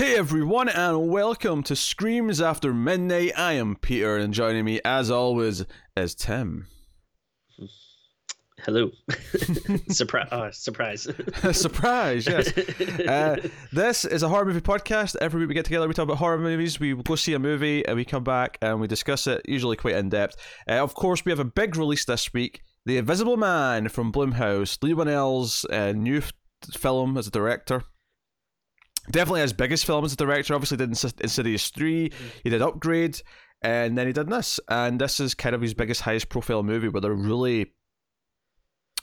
Hey everyone, and welcome to Screams After Midnight. I am Peter, and joining me, as always, is Tim. Hello. surprise! Uh, surprise! surprise! Yes. Uh, this is a horror movie podcast. Every week we get together, we talk about horror movies. We go see a movie, and we come back and we discuss it, usually quite in depth. Uh, of course, we have a big release this week: The Invisible Man from Blumhouse, Leigh Whannell's uh, new f- film as a director. Definitely his biggest film as a director. Obviously, did Insidious three. He did Upgrade, and then he did this. And this is kind of his biggest, highest profile movie, where they're really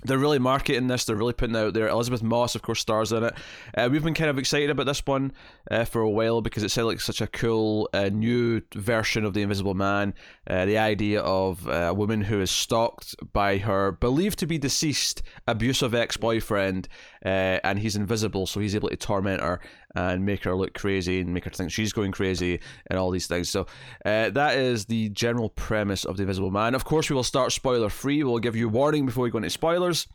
they're really marketing this. They're really putting out there. Elisabeth Moss, of course, stars in it. Uh, we've been kind of excited about this one uh, for a while because it sounded like such a cool uh, new version of the Invisible Man. Uh, the idea of uh, a woman who is stalked by her believed to be deceased abusive ex-boyfriend, uh, and he's invisible, so he's able to torment her and make her look crazy and make her think she's going crazy and all these things. So uh, that is the general premise of The Invisible Man. Of course, we will start spoiler free. We'll give you warning before we go into spoilers.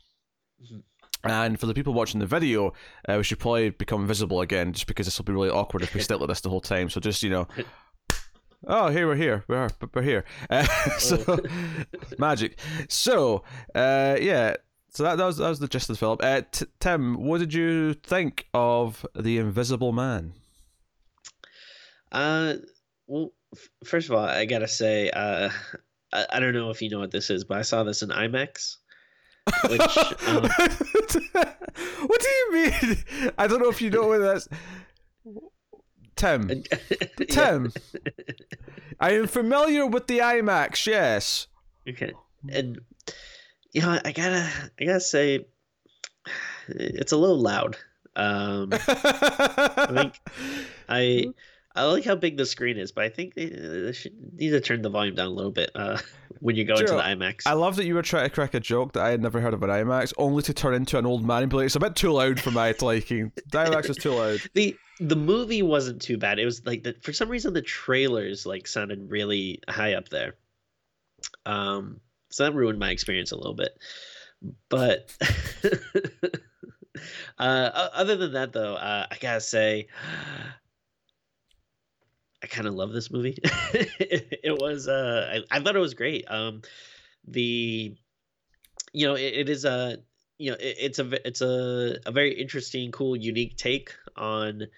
Mm-hmm. And for the people watching the video, uh, we should probably become invisible again, just because this will be really awkward if we stick like this the whole time. So just you know, oh, here we're here, we are, we're here. Uh, so oh. magic. So uh, yeah, so that, that was that was the gist of the film. Uh, t- Tim, what did you think of the Invisible Man? Uh, well, f- first of all, I gotta say, uh, I, I don't know if you know what this is, but I saw this in IMAX. Which, um... what do you mean? I don't know if you know what that's. Tim, Tim, I am familiar with the IMAX. Yes. Okay, and you know, I gotta, I gotta say, it's a little loud. Um, I think I, I like how big the screen is, but I think they, they should need to turn the volume down a little bit uh, when you go into the IMAX. I love that you were trying to crack a joke that I had never heard of an IMAX, only to turn into an old man and be like, "It's a bit too loud for my liking." The IMAX is too loud. the The movie wasn't too bad. It was like the, for some reason the trailers like sounded really high up there. Um, so that ruined my experience a little bit. But uh, other than that, though, uh, I gotta say, I kind of love this movie. it, was, uh, I, I, thought it was great. Um, the, you know, it, it is a, you know, it, it's a, it's a, a very interesting, cool, unique take on,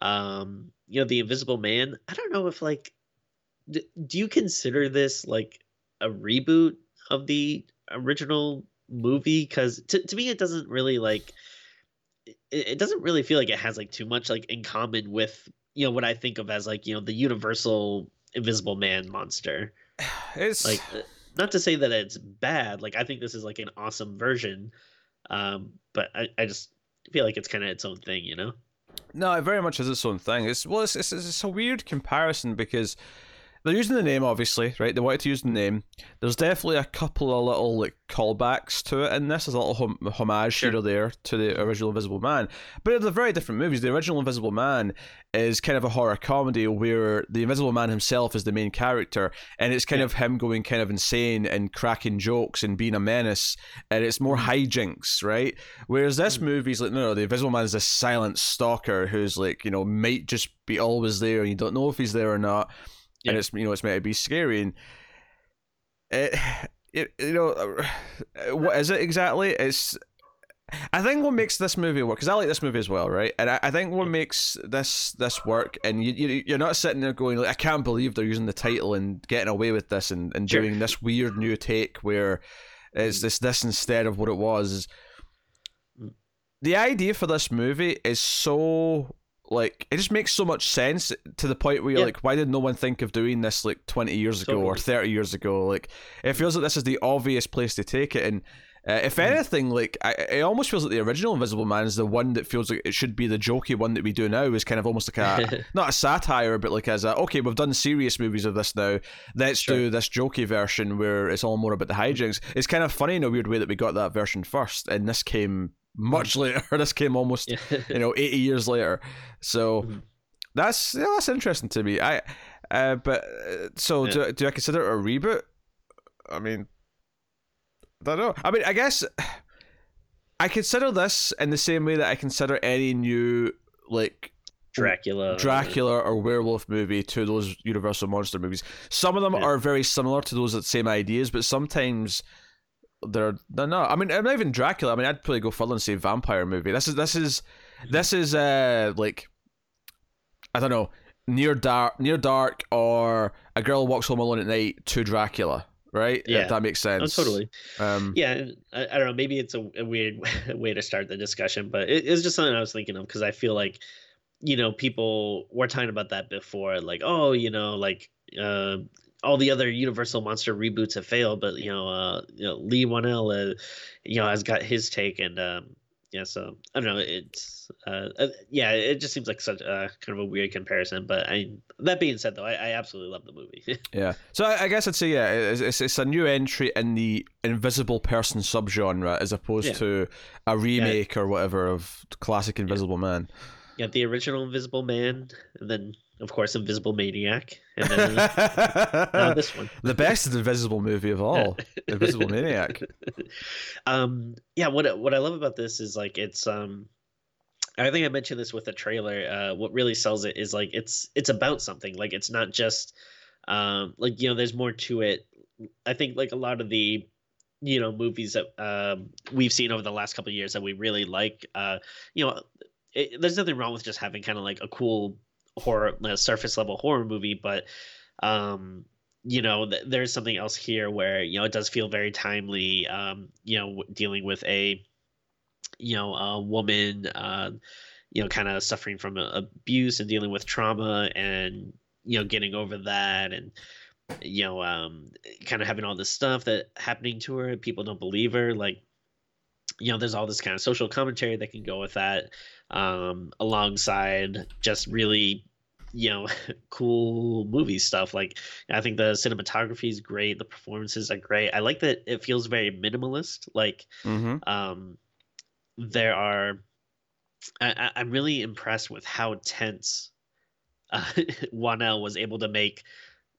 um, you know, the Invisible Man. I don't know if like, do, do you consider this like a reboot of the original movie because to, to me it doesn't really like it, it doesn't really feel like it has like too much like in common with you know what i think of as like you know the universal invisible man monster. It's like uh, not to say that it's bad like i think this is like an awesome version um but i, I just feel like it's kind of its own thing you know? No it very much is its own thing. It's well it's, it's, it's a weird comparison because they're using the name, obviously, right? They wanted to use the name. There's definitely a couple of little like callbacks to it in this. There's a little hom- homage sure. here or there to the original Invisible Man, but they're very different movies. The original Invisible Man is kind of a horror comedy where the Invisible Man himself is the main character, and it's kind yeah. of him going kind of insane and cracking jokes and being a menace, and it's more mm. hijinks, right? Whereas this mm. movie's like, no, no, the Invisible Man is a silent stalker who's like, you know, might just be always there, and you don't know if he's there or not yeah. and it's you know it's meant to be scary and it, it you know uh, what is it exactly it's I think what makes this movie work because I like this movie as well, right? And I, I think what makes this this work, and you, you you're not sitting there going like, I can't believe they're using the title and getting away with this and, and sure. doing this weird new take where it's this this instead of what it was. Mm. The idea for this movie is so like it just makes so much sense to the point where you're yeah. like why did no one think of doing this like 20 years ago or 30 years ago like it feels like this is the obvious place to take it and uh, if mm. anything like I, it almost feels like the original invisible man is the one that feels like it should be the jokey one that we do now is kind of almost like a not a satire but like as a okay we've done serious movies of this now let's sure. do this jokey version where it's all more about the hijinks it's kind of funny in a weird way that we got that version first and this came much later. this came almost you know eighty years later. So mm-hmm. that's yeah, that's interesting to me. I uh, but uh, so yeah. do do I consider it a reboot? I mean, I don't know. I mean, I guess I consider this in the same way that I consider any new like Dracula, Dracula or werewolf movie to those Universal monster movies. Some of them Yeah. are very similar to those same ideas, but sometimes they're they're not. I mean, I'm not even Dracula. I mean, I'd probably go further and say vampire movie. This is this is this is uh like I don't know near dark near dark or a girl walks home alone at night to Dracula. Right? Yeah. If that makes sense. Oh, sense. totally. Um, Yeah, I, I don't know. Maybe it's a, a weird way to start the discussion, but it, it's just something I was thinking of because I feel like, you know, people were talking about that before, like, oh, you know, like uh, all the other Universal monster reboots have failed, but you know, uh, you know, Leigh Whannell, uh, you know, has got his take, and um, yeah, so I don't know. It's uh, uh, yeah, it just seems like such a kind of a weird comparison. But I, that being said, though, I, I absolutely love the movie. Yeah. So I, I guess I'd say yeah, it's, it's it's a new entry in the invisible person subgenre as opposed Yeah. to a remake or whatever of classic Invisible Man. You got the original Invisible Man, and then of course Invisible Maniac, and then the this one. The best Invisible movie of all, Invisible Maniac. um, yeah, what what I love about this is like it's um, I think I mentioned this with the trailer. Uh, what really sells it is like it's it's about something. Like it's not just um, like you know, there's more to it. I think like a lot of the you know movies that um, we've seen over the last couple of years that we really like. Uh, you know, it, there's nothing wrong with just having kind of like a cool horror, surface level horror movie, but um, you know, th- there's something else here where you know it does feel very timely. Um, you know, w- dealing with a you know a woman, uh, you know, kind of suffering from abuse and dealing with trauma, and you know, getting over that, and you know, um, kind of having all this stuff that happening to her. People don't believe her, like you know there's all this kind of social commentary that can go with that um alongside just really you know cool movie stuff. Like i think the cinematography is great. The performances are great. I like that it feels very minimalist. Like hmm um there are I, i'm really impressed with how tense uh, Whannell was able to make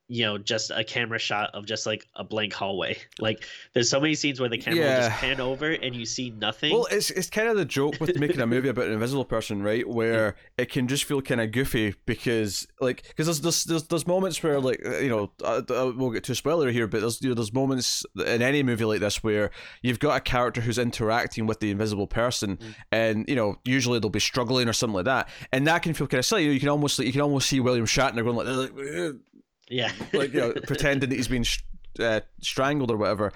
you know just a camera shot of just like a blank hallway like there's so many scenes where the camera will Yeah. just pan over and you see nothing Well, it's it's kind of the joke with making a movie about an invisible person, right? Where it can just feel kind of goofy because, like, because there's, there's there's there's moments where, like, uh, you know, I, I won't get too spoiler here, but there's you know there's moments in any movie like this where you've got a character who's interacting with the invisible person, Mm. and you know usually they'll be struggling or something like that, and that can feel kind of silly. You can almost you can almost see William Shatner going like. "Ugh, yeah. Like you know pretending that he's been uh, strangled or whatever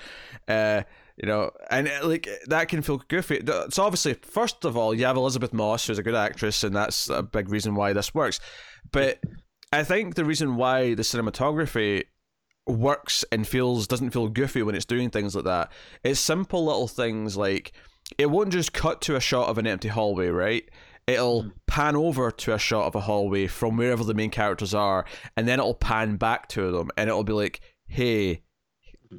uh you know and uh, like that can feel goofy. So obviously first of all you have elisabeth moss who's a good actress and that's a big reason why this works. But i think the reason why the cinematography works and feels doesn't feel goofy when it's doing things like that it's simple little things like it won't just cut to a shot of an empty hallway right it'll Mm. pan over to a shot of a hallway from wherever the main characters are and then it'll pan back to them and it'll be like hey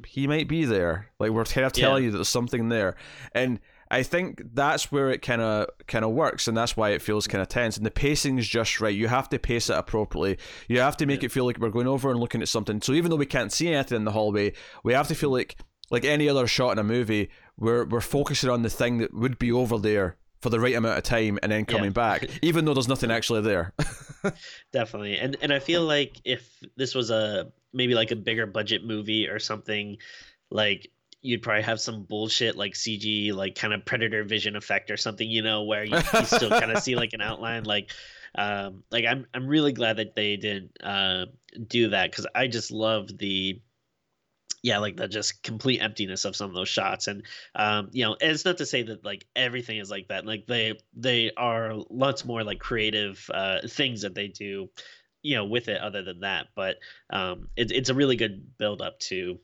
he might be there. Like we're kind of Yeah. telling you that there's something there. And i think that's where it kind of kind of works and that's why it feels kind of tense. And the pacing is just right. You have to pace it appropriately. You have to make Yeah. it feel like we're going over and looking at something. So even though we can't see anything in the hallway we have to feel like like any other shot in a movie we're we're focusing on the thing that would be over there for the right amount of time and then coming Yeah. back even though there's nothing actually there definitely and and i feel like if this was a maybe like a bigger budget movie or something like you'd probably have some bullshit like cg like kind of predator vision effect or something you know where you, you still kind of see like an outline like um like i'm i'm really glad that they didn't uh do that because i just love the yeah like the just complete emptiness of some of those shots. And um you know it's not to say that like everything is like that. Like they they are lots more like creative uh things that they do you know with it other than that. But um it, it's a really good build up to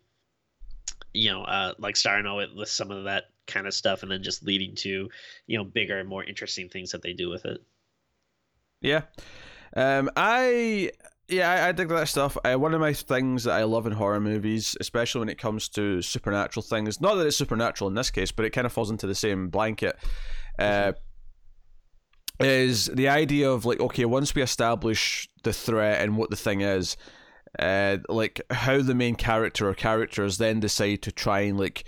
you know uh like starting out with, with some of that kind of stuff and then just leading to you know bigger and more interesting things that they do with it. Yeah. Um, I yeah, I, I dig that stuff. Uh, one of my things that I love in horror movies, especially when it comes to supernatural things, not that it's supernatural in this case, but it kind of falls into the same blanket, uh, is the idea of like, okay, once we establish the threat and what the thing is, uh, like how the main character or characters then decide to try and like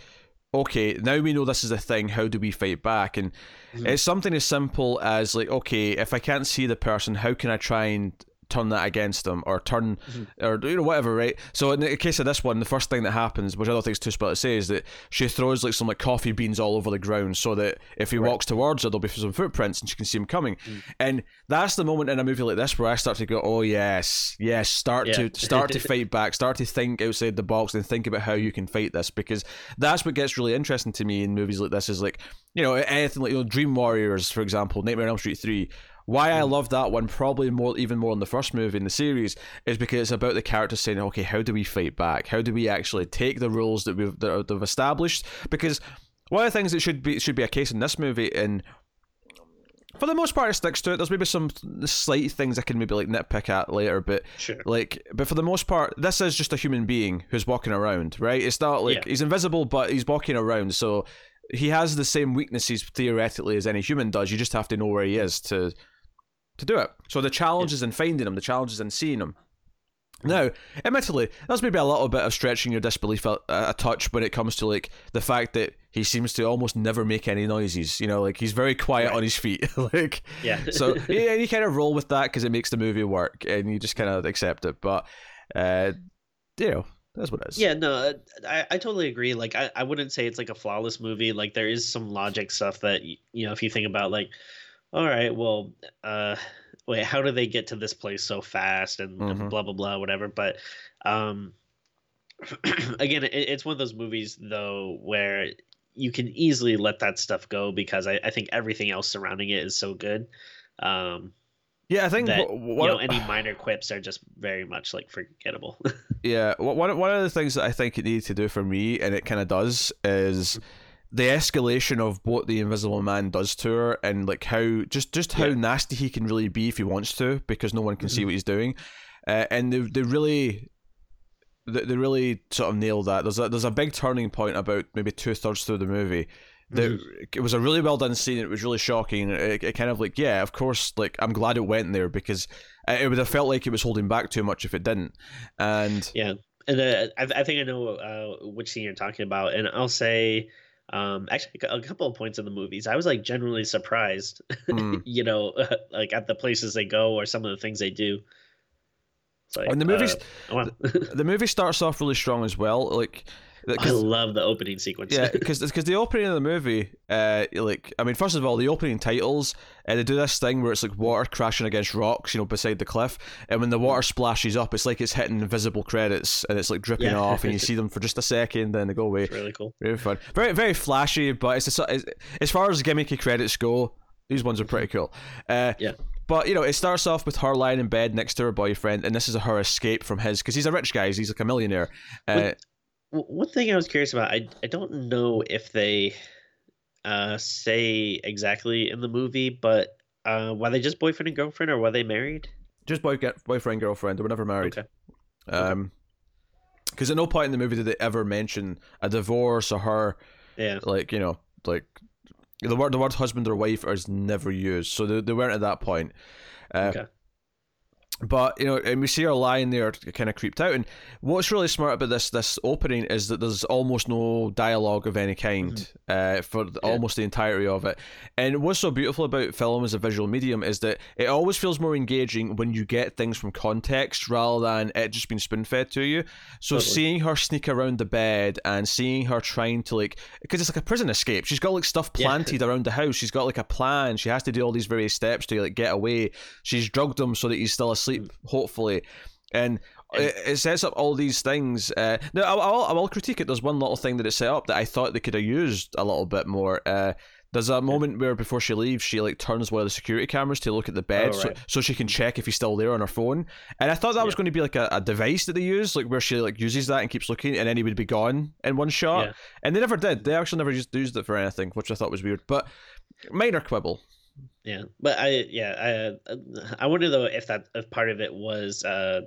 okay, now we know this is a thing. How do we fight back? And Mhm. it's something as simple as like, okay, if I can't see the person, how can I try and turn that against them or turn Mhm. or you know whatever right so in the case of this one the first thing that happens which i don't think is too split to say is that she throws like some like coffee beans all over the ground so that if he Right. walks towards her there'll be some footprints and she can see him coming Mm. and that's the moment in a movie like this where i start to go oh yes yes start Yeah. to start to fight back start to think outside the box and think about how you can fight this because that's what gets really interesting to me in movies like this is like you know anything like you know dream warriors for example nightmare on elm street 3 why I hmm. love that one probably more even more than the first movie in the series is because it's about the characters saying, okay, how do we fight back? How do we actually take the rules that we've that they've established? Because one of the things that should be should be a case in this movie, and for the most part, it sticks to it. There's maybe some slight things I can maybe like nitpick at later, but Sure. like, but for the most part, this is just a human being who's walking around, right? It's not like Yeah. he's invisible, but he's walking around, so he has the same weaknesses theoretically as any human does. You just have to know where he is to to do it. So the challenge is in finding him. The challenge is in seeing him. Now, admittedly, that's maybe a little bit of stretching your disbelief a, a touch when it comes to like the fact that he seems to almost never make any noises. You know, like he's very quiet Right. on his feet. like, Yeah. so yeah, you kind of roll with that because it makes the movie work, and you just kind of accept it. But, uh, you know, that's what it is. Yeah, no, uh, I, I totally agree. Like, I, I wouldn't say it's like a flawless movie. Like, there is some logic stuff that, you know, if you think about, like, all right, well, uh, wait, how do they get to this place so fast and, and Mhm. blah, blah, blah, whatever. But, um, again, it, it's one of those movies, though, where you can easily let that stuff go because I, I think everything else surrounding it is so good. Um, yeah. I think that, wh- you know, any minor quips are just very much like forgettable. Yeah, one one of the things that I think it needed to do for me, and it kind of does, is the escalation of what the Invisible Man does to her, and like how just just how Yeah. nasty he can really be if he wants to, because no one can see Mhm. what he's doing, uh, and they they really. They they really sort of nailed that. There's a there's a big turning point about maybe two thirds through the movie. That it was a really well done scene. It was really shocking. It, it kind of like yeah, of course. Like I'm glad it went there because it would have felt like it was holding back too much if it didn't. And Yeah, and uh, I, I think I know uh, which scene you're talking about, and I'll say, um, actually, a couple of points in the movies, I was like genuinely surprised, Mm. you know, like at the places they go or some of the things they do. Like, And the movies, uh, wow. the movie starts off really strong as well. Like, I because love the opening sequence. yeah, because the opening of the movie, uh, like I mean, first of all, the opening titles, uh, they do this thing where it's like water crashing against rocks, you know, beside the cliff, and when the water splashes up, it's like it's hitting invisible credits, and it's like dripping Yeah. off, and you see them for just a second, then they go away. it's really cool. Very fun, very very flashy, but it's, a, it's as far as gimmicky credits go, these ones are pretty cool. Uh, Yeah. But you know, it starts off with her lying in bed next to her boyfriend, and this is her escape from his because he's a rich guy, he's like a millionaire. Uh, One thing I was curious about, I I don't know if they uh, say exactly in the movie, but uh, were they just boyfriend and girlfriend, or were they married? just boy, boyfriend, girlfriend, they were never married. Okay. Um, because at no point in the movie did they ever mention a divorce or her Yeah. like you know like the word the word husband or wife is never used, so they, they weren't at that point. Uh, Okay. But you know, and we see her lying there, kind of creeped out. And what's really smart about this this opening is that there's almost no dialogue of any kind uh, for the, Yeah. almost the entirety of it. And what's so beautiful about film as a visual medium is that it always feels more engaging when you get things from context rather than it just being spoon fed to you. So Totally. seeing her sneak around the bed and seeing her trying to like, because it's like a prison escape. She's got like stuff Yeah. planted around the house. She's got like a plan. She has to do all these various steps to like get away. She's drugged him so that he's still asleep, hopefully, and. It, it sets up all these things. Uh, now, I, I, will, I will critique it. There's one little thing that it set up that I thought they could have used a little bit more. Uh, there's a moment where before she leaves, she like turns one of the security cameras to look at the bed, Oh, so, right. so she can check if he's still there on her phone. And I thought that was going to be like a, a device that they use, like where she like uses that and keeps looking, and then he would be gone in one shot. Yeah. And they never did. They actually never used, used it for anything, which I thought was weird. But minor quibble. Yeah, but I yeah I I wonder though if that if part of it was uh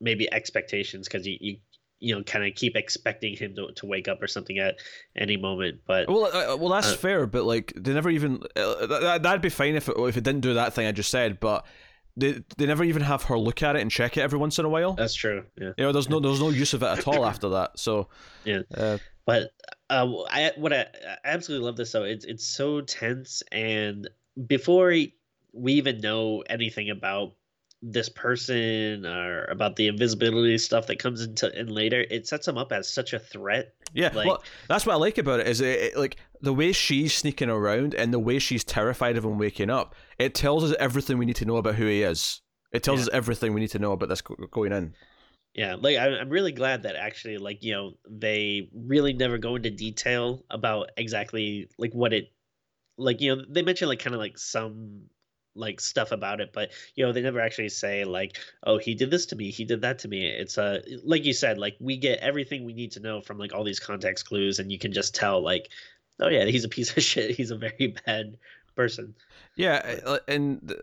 maybe expectations because you you you know kind of keep expecting him to, to wake up or something at any moment. But Well, uh, well, that's Uh, fair, but like they never even uh, that, that'd be fine if it, if it didn't do that thing I just said, but they they never even have her look at it and check it every once in a while. that's true. Yeah, You know, there's no there's no use of it at all after that. So Yeah. uh, but uh, I what I, I absolutely love this though. It's it's so tense, and before we even know anything about this person or about the invisibility stuff that comes into in later, it sets him up as such a threat. Yeah, Like- well, that's what I like about it is it, it- like the way she's sneaking around and the way she's terrified of him waking up. It tells us everything we need to know about who he is. It tells Yeah. us everything we need to know about this go- going in. Yeah, like I'm really glad that actually, like you know, they really never go into detail about exactly like what it, like you know, they mention like kind of like some like stuff about it, but you know, they never actually say like, oh, he did this to me, he did that to me. It's uh, like you said, like we get everything we need to know from like all these context clues, and you can just tell like, oh yeah, he's a piece of shit. He's a very bad person. Yeah, uh, and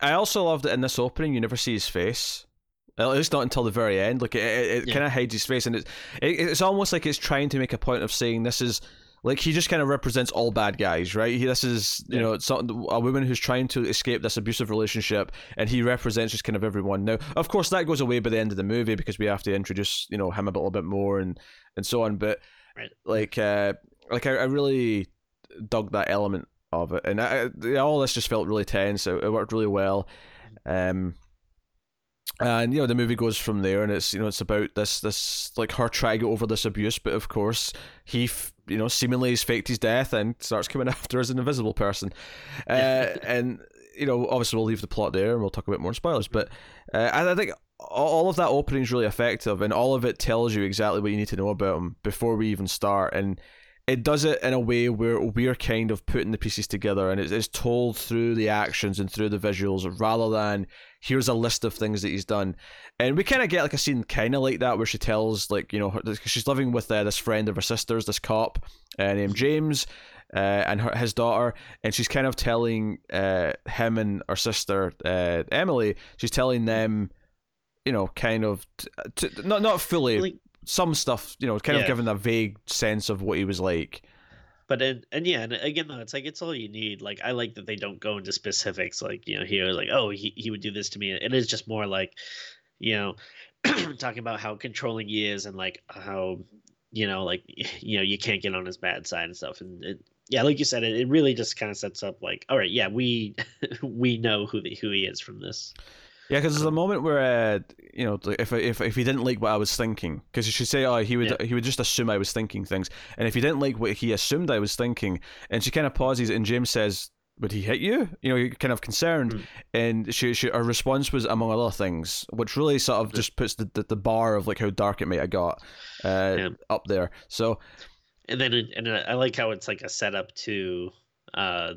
I also love that in this opening you never see his face. At least not until the very end. Like it, it, it Yeah. kind of hides his face, and it's it, it's almost like it's trying to make a point of saying this is like he just kind of represents all bad guys, right? He, this is you know a woman who's trying to escape this abusive relationship, and he represents just kind of everyone. Now, of course, that goes away by the end of the movie because we have to introduce you know him a little bit more and and so on. But Right. like uh like I, I really dug that element of it, and I, I- all this just felt really tense. It, it worked really well. Um, and you know the movie goes from there, and it's you know it's about this this like her trying to get over this abuse, but of course he f- you know seemingly has faked his death and starts coming after as an invisible person, uh, and you know obviously we'll leave the plot there and we'll talk a bit more spoilers, but uh, and I think all all of that opening is really effective, and all of it tells you exactly what you need to know about him before we even start, and it does it in a way where we're kind of putting the pieces together and it's, told through the actions and through the visuals rather than here's a list of things that he's done. And we kind of get like a scene kind of like that where she tells like you know her, she's living with uh, this friend of her sister's this cop uh, named james uh, and her, his daughter and she's kind of telling uh, him and her sister uh, emily she's telling them you know kind of t- t- not not fully Like, some stuff, you know, kind of Yeah. giving a vague sense of what he was like. but and, and yeah, and again though, it's like it's all you need. Like I like that they don't go into specifics. Like you know, he was like, oh, he he would do this to me. It is just more like, you know, talking about how controlling he is and like how you know like you know you can't get on his bad side and stuff. And it, yeah, like you said, it, it really just kind of sets up like, all right, yeah, we we know who the who he is from this. Yeah, because there's a moment where, uh, you know, if if if he didn't like what I was thinking, because should say, oh, he would Yeah. he would just assume I was thinking things, and if he didn't like what he assumed I was thinking, and she kind of pauses, and James says, "Would he hit you?" You know, you're kind of concerned, Mm. and she, she her response was among other things, which really sort of just puts the, the, the bar of like how dark it might have got uh, Yeah. up there. So and then it, and I like how it's like a setup to uh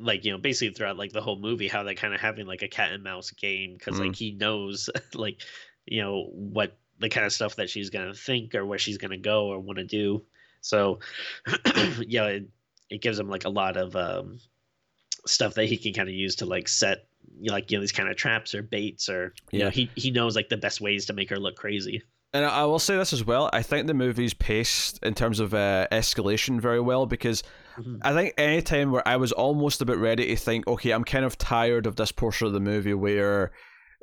like you know basically throughout like the whole movie how they're kind of having like a cat and mouse game because Mm. like he knows like you know what the kind of stuff that she's gonna think or where she's gonna go or want to do so yeah it, it gives him like a lot of um stuff that he can kind of use to like set you know, like you know these kind of traps or baits or you Yeah. know he he knows like the best ways to make her look crazy And I will say this as well. I think the movie's paced in terms of uh, escalation very well because Mhm. I think any time where I was almost about ready to think, okay, I'm kind of tired of this portion of the movie where,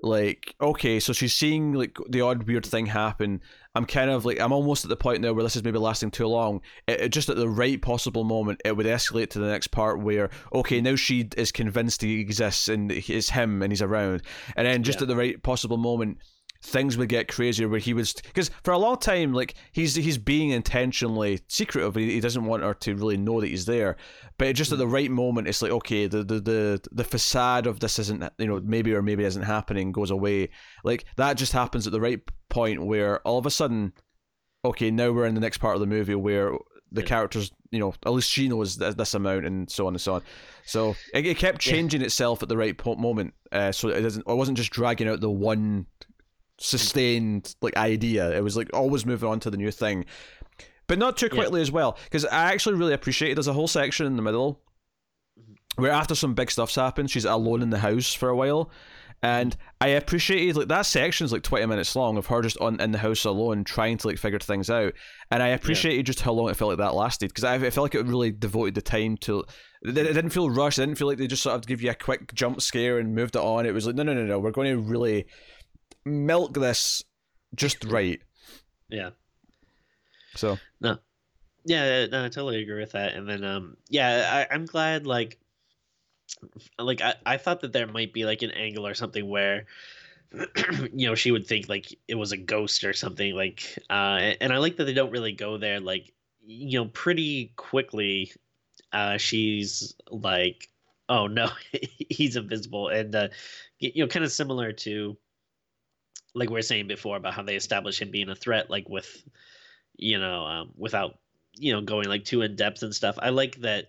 like, okay, so she's seeing like the odd weird thing happen. I'm kind of like, I'm almost at the point now where this is maybe lasting too long. It, it just at the right possible moment, it would escalate to the next part where, okay, now she is convinced he exists and it's him and he's around, and then just Yeah. at the right possible moment things would get crazier where he was because for a long time like he's he's being intentionally secretive he, he doesn't want her to really know that he's there but just at the right moment it's like okay the, the the the facade of this isn't you know maybe or maybe isn't happening goes away like that just happens at the right point where all of a sudden okay now we're in the next part of the movie where the Yeah. characters you know at least she knows th- this amount and so on and so on so it, it kept Yeah. changing itself at the right po- moment uh, so it doesn't it wasn't just dragging out the one sustained like idea. It was like always moving on to the new thing, but not too Yeah. quickly as well. Because I actually really appreciate there's a whole section in the middle mm-hmm. where after some big stuff's happened, she's alone in the house for a while. And mm-hmm. I appreciated like that section's like twenty minutes long of her just on in the house alone trying to like figure things out, and I appreciated just how long it felt like that lasted because I, I felt like it really devoted the time to. It it didn't feel rushed. It didn't feel like they just sort of give you a quick jump scare and moved it on. It was like no, no, no, no. We're going to really milk this just right. yeah So no, Yeah, no, I totally agree with that. And then, um, yeah, I, I'm glad. Like, like I, I thought that there might be like an angle or something where, you know, she would think like it was a ghost or something. Like, uh, and I like that they don't really go there. Like, you know, pretty quickly, uh, she's like, oh no, he's invisible, and uh, you know, kind of similar to like we are saying before about how they establish him being a threat, like with, you know, um, without you know going like too in depth and stuff. I like that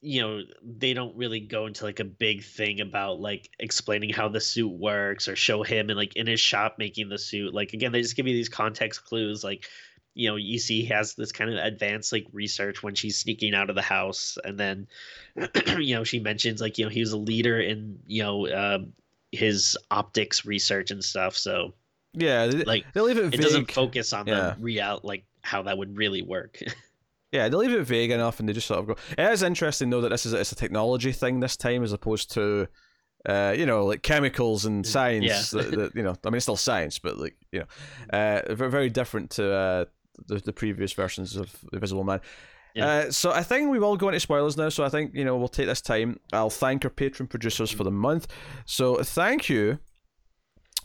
you know they don't really go into like a big thing about like explaining how the suit works or show him and like in his shop making the suit. Like again they just give you these context clues like you know you see he has this kind of advanced like research when she's sneaking out of the house. And then you know she mentions like you know he was a leader in you know uh, his optics research and stuff so yeah they, like they leave it, vague. it doesn't focus on Yeah. the real like how that would really work Yeah, they leave it vague enough, and they just sort of go. It is interesting though that this is a, it's a technology thing this time, as opposed to, uh, you know, like chemicals and science. Yeah. that, that, you know, I mean, it's still science, but like you know, uh, very very different to uh, the the previous versions of Invisible Man. Yeah. Uh, so I think we will go into spoilers now. So I think you know we'll take this time. I'll thank our patron producers for the month. So thank you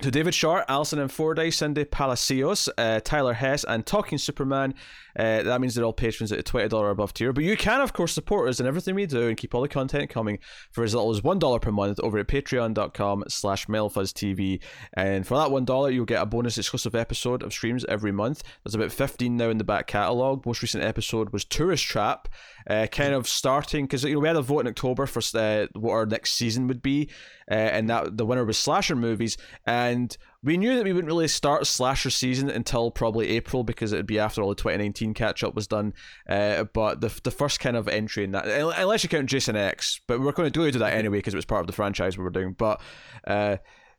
to David Short, Alison and Fordyce, Cindy Palacios, uh, Tyler Hess, and Talking Superman. Uh, that means they're all patrons at a $20 or above tier. But you can, of course, support us in everything we do and keep all the content coming for as little as $1 per month over at patreon.com slash TV. And for that $1, you'll get a bonus exclusive episode of Screams every month. There's about 15 now in the back catalogue. Most recent episode was Tourist Trap, uh, kind of starting, because you know, we had a vote in October for uh, what our next season would be. Uh, and that the winner was slasher movies, and we knew that we wouldn't really start slasher season until probably April because it would be after all the 2019 catch up was done. Uh, but the the first kind of entry in that, unless you count Jason X, but we're going to do that anyway because it was part of the franchise we were doing. But uh,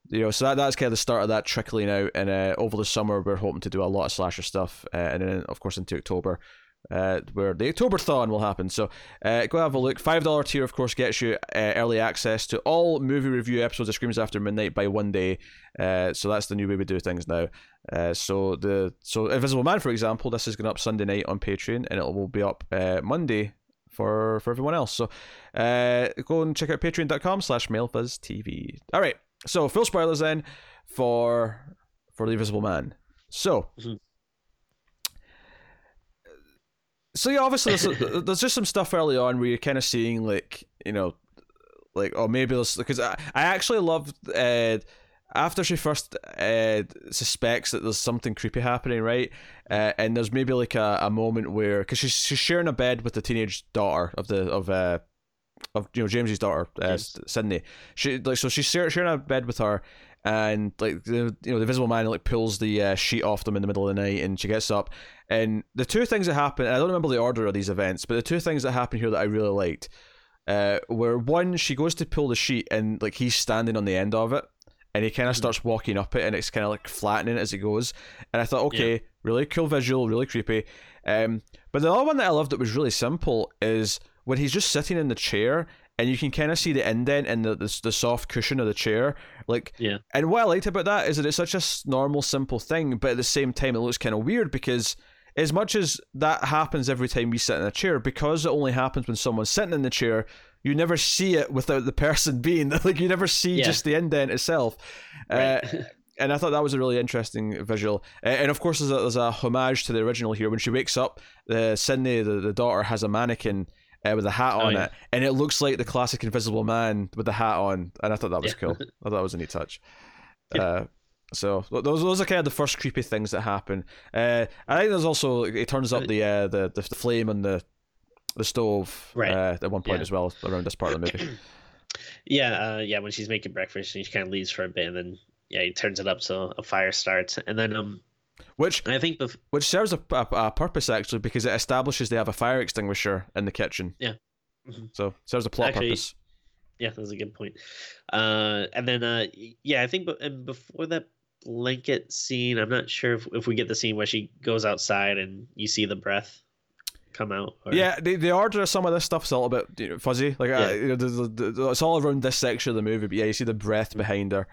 you know, so that that's kind of the start of that trickling out, and uh, over the summer we're hoping to do a lot of slasher stuff, uh, and then of course into October uh, where the Octoberthon will happen. So uh, go have a look. Five dollar tier, of course, gets you uh, early access to all movie review episodes of Screams After Midnight by one day. Uh, so that's the new way we do things now. Uh, so the so Invisible Man, for example, this is going up Sunday night on Patreon, and it will be up uh, Monday for for everyone else. So go and check out patreon.com slash TV. All right. So full spoilers then for for the Invisible Man. So. Mhm. So yeah, obviously there's, there's just some stuff early on where you're kind of seeing like you know, like or maybe there's because I I actually loved uh, after she first uh, suspects that there's something creepy happening, right? Uh, and there's maybe like a, a moment where because she's she's sharing a bed with the teenage daughter of the of uh of you know James's daughter uh, James. Sydney. She like so she's sharing a bed with her. And like the you know the visible man like pulls the uh, sheet off them in the middle of the night, and she gets up, and the two things that happen, I don't remember the order of these events, but the two things that happen here that I really liked uh, were one, she goes to pull the sheet and like he's standing on the end of it and he kind of starts walking up it and it's kind of like flattening as it goes. And I thought, okay, really cool visual, really creepy. Um, but the other one that I loved that was really simple is when he's just sitting in the chair and you can kind of see the indent in the, the the soft cushion of the chair, like Yeah. And what I liked about that is that it's such a normal, simple thing, but at the same time, it looks kind of weird because as much as that happens every time we sit in a chair, because it only happens when someone's sitting in the chair, you never see it without the person being like you never see Yeah. just the indent itself. Uh, Right. and I thought that was a really interesting visual. Uh, and of course, there's a, there's a homage to the original here. When she wakes up, uh, Sydney, the, the daughter, has a mannequin uh, with a hat Oh, on yeah. it, and it looks like the classic Invisible Man with the hat on. And I thought that was Yeah. cool. I thought that was a neat touch. Yeah. Uh, so those those are kind of the first creepy things that happen. Uh, I think there's also it turns up the uh, the, the flame on the the stove Right. uh, at one point as well around this part of the movie. yeah, uh, yeah. When she's making breakfast, and she kind of leaves for a bit, and then yeah, he turns it up so a fire starts, and then um, Which I think the which serves a, a, a purpose actually because it establishes they have a fire extinguisher in the kitchen. Yeah. Mhm. So serves a plot Actually- purpose. yeah, that's a good point. Uh, and then uh, yeah, I think be- and before that blanket scene, I'm not sure if, if we get the scene where she goes outside and you see the breath come out. Or... Yeah, the, the order of some of this stuff stuff's a little bit you know, fuzzy. Like, uh, Yeah. you know, the, the, the, it's all around this section of the movie. But yeah, you see the breath behind her.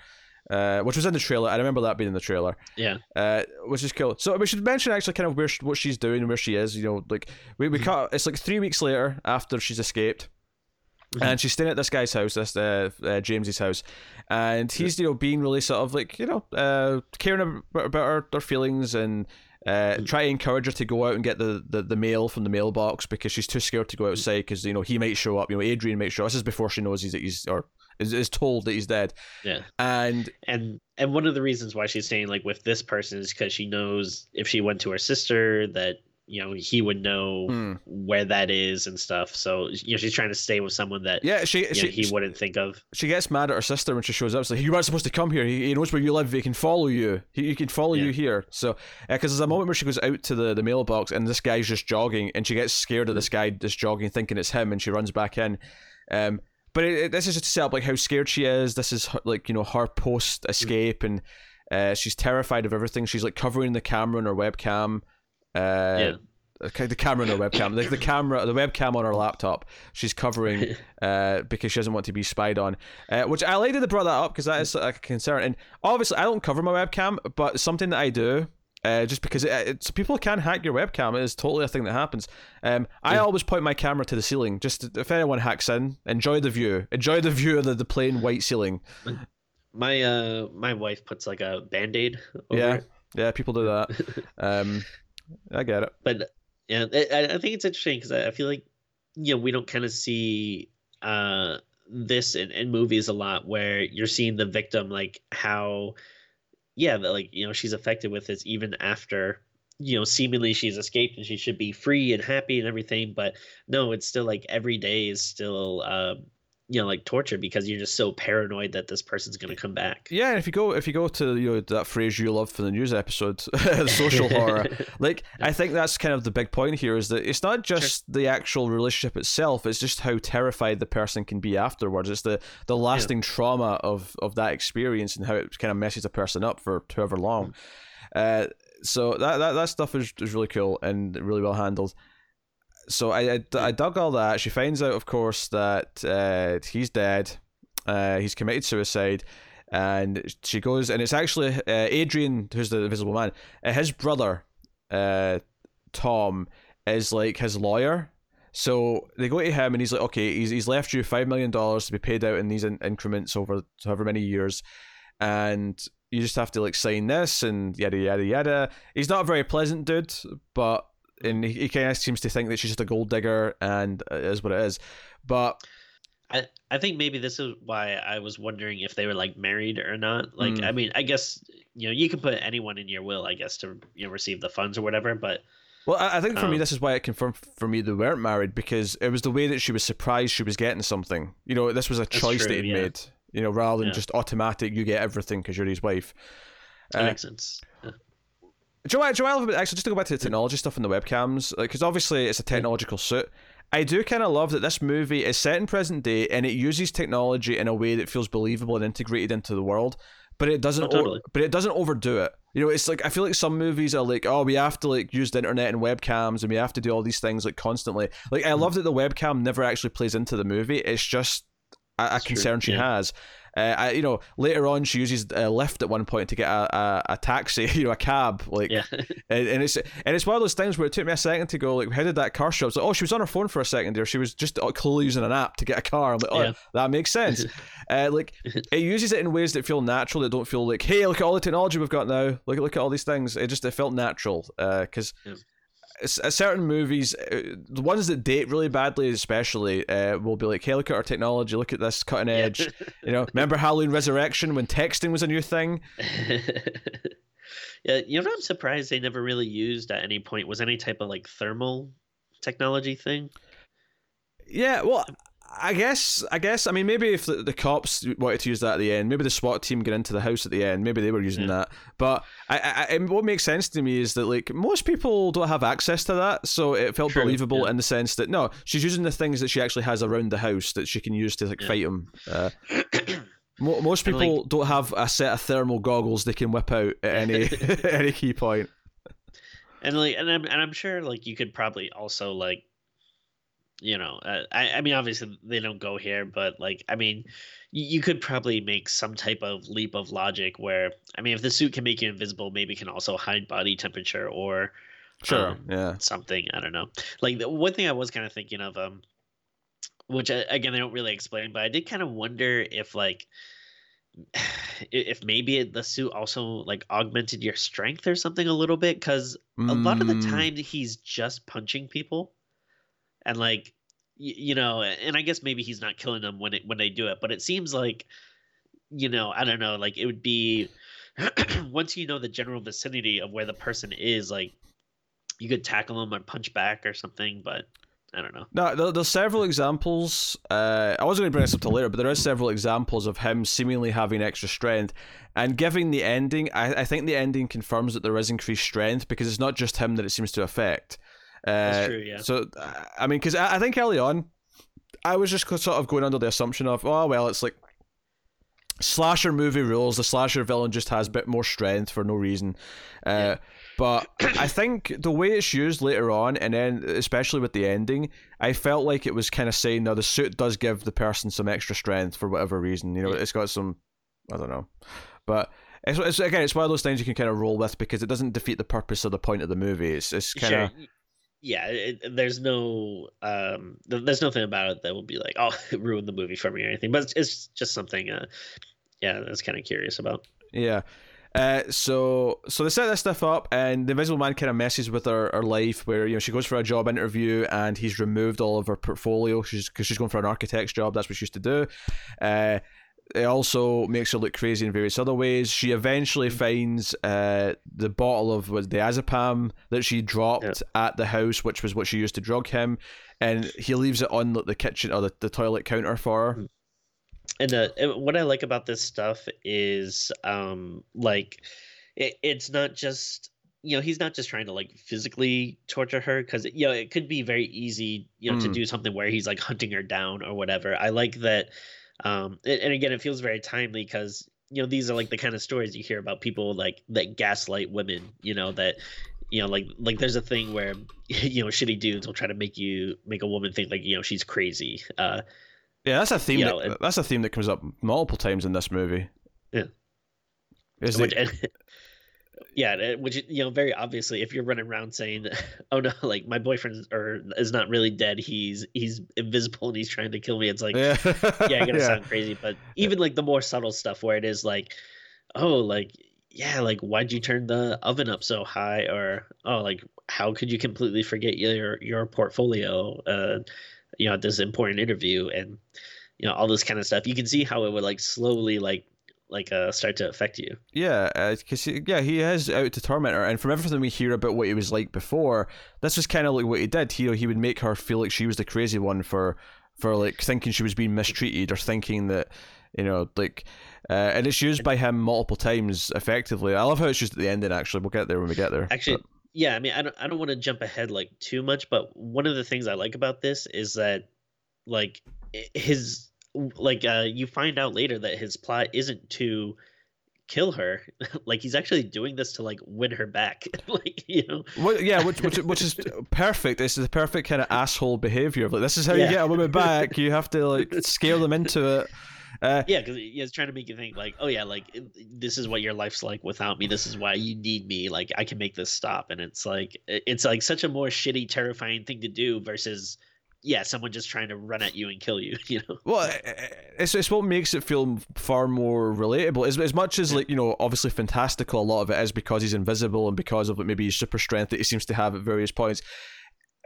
Uh, which was in the trailer. I remember that being in the trailer. Yeah. Uh, which is cool. So we should mention actually kind of where she, what she's doing and where she is. You know, like we we cut. It's like three weeks later after she's escaped. Mhm. And she's staying at this guy's house, this uh, uh, James's house, and he's you know being really sort of like you know uh, caring about, about her, her feelings and uh, try to encourage her to go out and get the, the, the mail from the mailbox because she's too scared to go outside because you know he might show up. You know, Adrian might show. up. This is before she knows he's he's or is, is told that he's dead. Yeah. And and and one of the reasons why she's staying like with this person is because she knows if she went to her sister that you know he would know hmm, where that is and stuff. So you know she's trying to stay with someone that yeah, she you know, she, he wouldn't think of. she gets mad at her sister when she shows up. It's like you weren't supposed to come here. He, he knows where you live. He can follow you. He, he can follow you here. So because there's a moment where she goes out to the, the mailbox and this guy's just jogging, and she gets scared of this guy just jogging, thinking it's him, and she runs back in. Um, but it, it- this is just to set up like how scared she is. This is her, like you know her post escape, and uh, she's terrified of everything. She's like covering the camera on her webcam. Uh, yeah. The camera on her webcam, like the camera, the webcam on her laptop, she's covering uh, because she doesn't want to be spied on. Uh, which I they brought that up because that is like, a concern. And obviously, I don't cover my webcam, but something that I do. Uh, just because it, it's people can hack your webcam, it is totally a thing that happens. Um, I Yeah. always point my camera to the ceiling. Just if anyone hacks in, enjoy the view. Enjoy the view of the, the plain white ceiling. My uh my wife puts like a band-aid over Yeah. it. Yeah, people do that. Um, I get it. but yeah, I, I- I think it's interesting because I, I feel like you know we don't kind of see uh this in, in movies a lot where you're seeing the victim like how yeah that like you know she's affected with this even after you know seemingly she's escaped and she should be free and happy and everything but no it's still like every day is still um you know like torture because you're just so paranoid that this person's going to come back Yeah, and if you go if you go to you know that phrase you love for the news episode, social horror, like I think that's kind of the big point here is that it's not just the actual relationship itself; it's just how terrified the person can be afterwards. It's the the lasting trauma of of that experience and how it kind of messes a person up for however long. Uh, so that, that that stuff is, is really cool and really well handled. So I, I, I dug all that. She finds out, of course, that uh, he's dead. Uh, he's committed suicide, and she goes, and it's actually uh, Adrian, who's the Invisible Man. Uh, his brother, uh, Tom, is like his lawyer. So they go to him, and he's like, okay, he's he's left you five million dollars to be paid out in these in- increments over however many years, and you just have to like sign this and yada yada yada. He's not a very pleasant dude, but and he, he kind of seems to think that she's just a gold digger, and it is what it is. But I, I think maybe this is why I was wondering if they were like married or not. Like, Mm. I mean, I guess you know you can put anyone in your will, I guess, to you know receive the funds or whatever. But Well, I I think for me, Um, this is why it confirmed for me they weren't married because it was the way that she was surprised she was getting something. You know, this was a choice true, that he'd yeah. made. You know, rather than Yeah. just automatic, you get everything because you're his wife. that Uh, makes sense. Joel, Joel, actually, just to go back to the technology stuff and the webcams, because obviously it's a technological suit. I do kind of love that this movie is set in present day and it uses technology in a way that feels believable and integrated into the world, but it doesn't. Oh, totally. o- but it doesn't overdo it. You know, it's like I feel like some movies are like, oh, we have to like use the internet and webcams and we have to do all these things like constantly. Like I hmm. love that the webcam never actually plays into the movie. It's just a, a It's true, concern she yeah. has. Uh, I, you know, later on she uses a Lyft at one point to get a, a, a taxi, you know, a cab, like Yeah, and, and it's and it's one of those things where it took me a second to go like, how did that car show? up? It's like, oh, she was on her phone for a second there. She was just uh, clearly using an app to get a car. I'm like, oh, Yeah. that makes sense. uh, like it uses it in ways that feel natural. That don't feel like, hey, look at all the technology we've got now. Look at look at all these things. It just it felt natural because. Yeah. Certain movies, uh, the ones that date really badly, especially, uh, will be like, "Hey, look at our technology! Look at this cutting edge." You know, remember Halloween Resurrection when texting was a new thing? yeah. You know, what I'm surprised they never really used at any point was any type of like thermal technology thing. Yeah, well, I guess, I guess, I mean, maybe if the, the cops wanted to use that at the end, maybe the SWAT team get into the house at the end, maybe they were using Yeah. that. But I, I, what makes sense to me is that like most people don't have access to that, so it felt True, believable yeah. in the sense that no, she's using the things that she actually has around the house that she can use to like Yeah. fight them. Uh, most And, like- people don't have a set of thermal goggles they can whip out at any any key point. and like and I'm and I'm sure like you could probably also like you know, uh, I, I mean, obviously they don't go here, but like, I mean, you, you could probably make some type of leap of logic where, I mean, if the suit can make you invisible, maybe it can also hide body temperature or Sure. um, yeah. something. I don't know. Like the one thing I was kind of thinking of, um, which I, again they don't really explain, but I did kind of wonder if like if maybe the suit also like augmented your strength or something a little bit because a lot of the Mm, time he's just punching people and like you know and i guess maybe he's not killing them when it when they do it but it seems like you know i don't know like it would be once you know the general vicinity of where the person is like you could tackle them or punch back or something but i don't know No, there, there's several examples. Uh, I wasn't going to bring this up to later, but there is several examples of him seemingly having extra strength. And giving the ending, I, I think the ending confirms that there is increased strength because it's not just him that it seems to affect. Uh, That's true, yeah. So, uh, I mean, because I, I think early on, I was just sort of going under the assumption of, oh, well, it's like slasher movie rules. The slasher villain just has a bit more strength for no reason. Uh, Yeah. But I think the way it's used later on, and then especially with the ending, I felt like it was kind of saying, now the suit does give the person some extra strength for whatever reason. You know, Yeah. it's got some, I don't know, but. It's, it's again, it's one of those things you can kind of roll with because it doesn't defeat the purpose or the point of the movie. It's it's kind of Sure. Yeah, it, there's no um, there's nothing about it that will be like, oh, it ruined the movie for me or anything. But it's, it's just something, uh, yeah, that's kind of curious about. Yeah. Uh, so so they set this stuff up, and the Invisible Man kind of messes with her, her life, where you know she goes for a job interview, and he's removed all of her portfolio. She's because she's going for an architect's job. That's what she used to do. Uh, it also makes her look crazy in various other ways. She eventually finds uh, the bottle of was diazepam that she dropped at the house, which was what she used to drug him, and he leaves it on the, the kitchen or the, the toilet counter for her. And uh, and what I like about this stuff is, um, like, it, it's not just you know he's not just trying to like physically torture her because you know it could be very easy you know to Mm. do something where he's like hunting her down or whatever. I like that, um, and, and again it feels very timely because you know these are like the kind of stories you hear about people like that gaslight women. You know that you know like like there's a thing where you know shitty dudes will try to make you make a woman think like you know she's crazy. Uh, Yeah, that's a theme. That, that's a theme that comes up multiple times in this movie. Yeah. Is which, it? yeah, which you know, very obviously, if you're running around saying, "Oh no, like my boyfriend or is not really dead, he's he's invisible and he's trying to kill me," it's like, yeah, Yeah, gonna yeah. sound crazy. But even like the more subtle stuff, where it is like, "Oh, like yeah, like why'd you turn the oven up so high?" or "Oh, like how could you completely forget your your portfolio?" Uh, you know, at this important interview, and you know all this kind of stuff. You can see how it would like slowly like like uh start to affect you. Yeah, because yeah, he is out to torment her, and from everything we hear about what he was like before, this was kind of like what he did. He he would make her feel like she was the crazy one for for like thinking she was being mistreated or thinking that you know like, uh, and it's used by him multiple times effectively. I love how it's used at the ending. Actually, we'll get there when we get there. Actually, yeah, I mean, I don't, I don't want to jump ahead like too much, but one of the things I like about this is that, like, his, like, uh, you find out later that his plot isn't to kill her. like, he's actually doing this to like win her back. like, you know, What, yeah, which, which which is perfect. This is the perfect kind of asshole behavior. of Like this is how Yeah. you get a woman back. You have to like scale them into it. Uh, yeah, because he's trying to make you think like, oh yeah, like this is what your life's like without me. This is why you need me. Like, I can make this stop. And it's like, it's like such a more shitty, terrifying thing to do versus. Yeah, someone just trying to run at you and kill you, you know. Well, eh, eh, eh, it's, it's what makes it feel far more relatable. As, as much as, like, you know, obviously fantastical, a lot of it is because he's invisible and because of maybe his super strength that he seems to have at various points.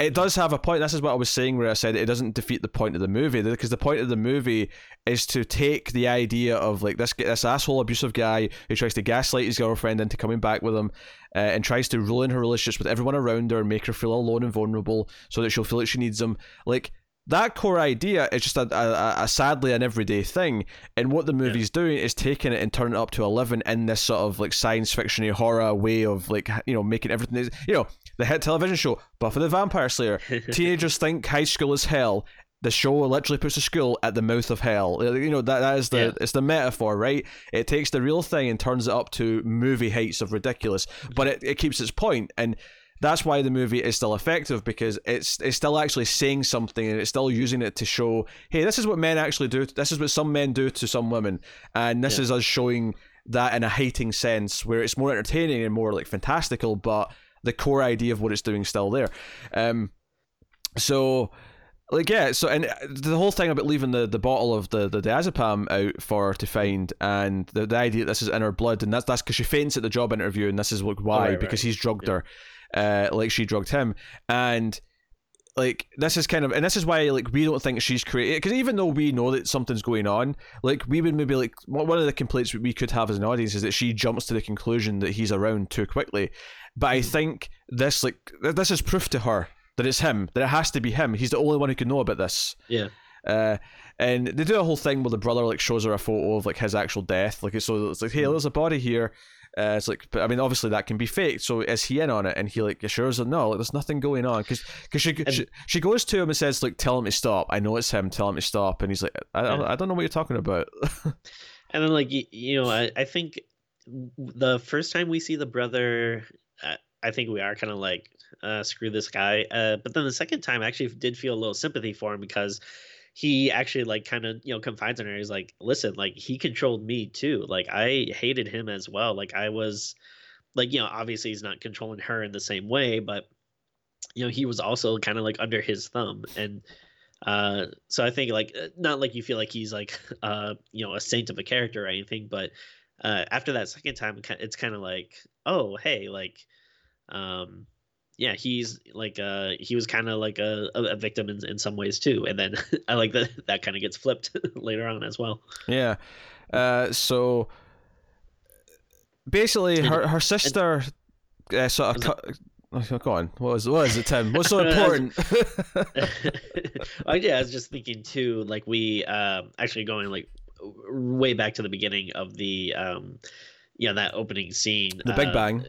It does have a point. This is what I was saying where I said it doesn't defeat the point of the movie because the point of the movie is to take the idea of like this this asshole abusive guy who tries to gaslight his girlfriend into coming back with him uh, and tries to ruin her relationships with everyone around her and make her feel alone and vulnerable so that she'll feel like she needs him. Like that core idea is just a, a, a sadly an everyday thing, and what the movie's doing is taking it and turning it up to eleven in this sort of like science fictiony horror way of like you know making everything is you know the hit television show Buffy the Vampire Slayer. Teenagers think high school is hell. The show literally puts the school at the mouth of hell. Uh, You know that that is the Yeah. it's the metaphor, right? It takes the real thing and turns it up to movie heights of ridiculous, but it, it keeps its point and that's why the movie is still effective because it's it's still actually saying something and it's still using it to show, hey, this is what men actually do. This is what some men do to some women, and this Yeah. is us showing that in a hating sense where it's more entertaining and more like fantastical, but the core idea of what it's doing still there. Um, so like yeah, so and the whole thing about leaving the, the bottle of the, the diazepam out for her to find, and the, the idea that this is in her blood, and that's that's because she faints at the job interview, and this is what, why Oh, right, because right. he's drugged Yeah. her, uh, like she drugged him, and like this is kind of and this is why like we don't think she's created because even though we know that something's going on like we would maybe like one one of the complaints we could have as an audience is that she jumps to the conclusion that he's around too quickly but i Mhm. think this like th- this is proof to her that it's him that it has to be him he's the only one who can know about this Yeah. uh, and they do a whole thing where the brother like shows her a photo of like his actual death. Like it's so it's like, hey, there's a body here. Uh, it's like, but I mean, obviously that can be faked. So is he in on it? And he like assures her, no, like there's nothing going on because because she, she she goes to him and says like, tell him to stop. I know it's him. Tell him to stop. And he's like, I, Yeah. I, I don't know what you're talking about. And then like you, you know, I, I think the first time we see the brother, I, I think we are kind of like uh, screw this guy. Uh, but then the second time, I actually did feel a little sympathy for him because he actually like kind of you know confides in her. He's like, listen, like he controlled me too. Like I hated him as well. Like I was, like you know, obviously he's not controlling her in the same way, but you know he was also kind of like under his thumb and uh so i think like uh, not like you feel like he's like uh you know a saint of a character or anything but uh after that second time it's kind of like oh hey like um yeah he's like uh he was kind of like a, a victim in, in some ways too and then i like that that kind of gets flipped later on as well yeah. Uh, so basically, And- her her sister uh, sort of cut. Oh, go on. What was what is it, Tim? What's so I I was- important? oh yeah, I was just thinking too. Like we um actually going like way back to the beginning of the um yeah that opening scene. the Big uh, Bang.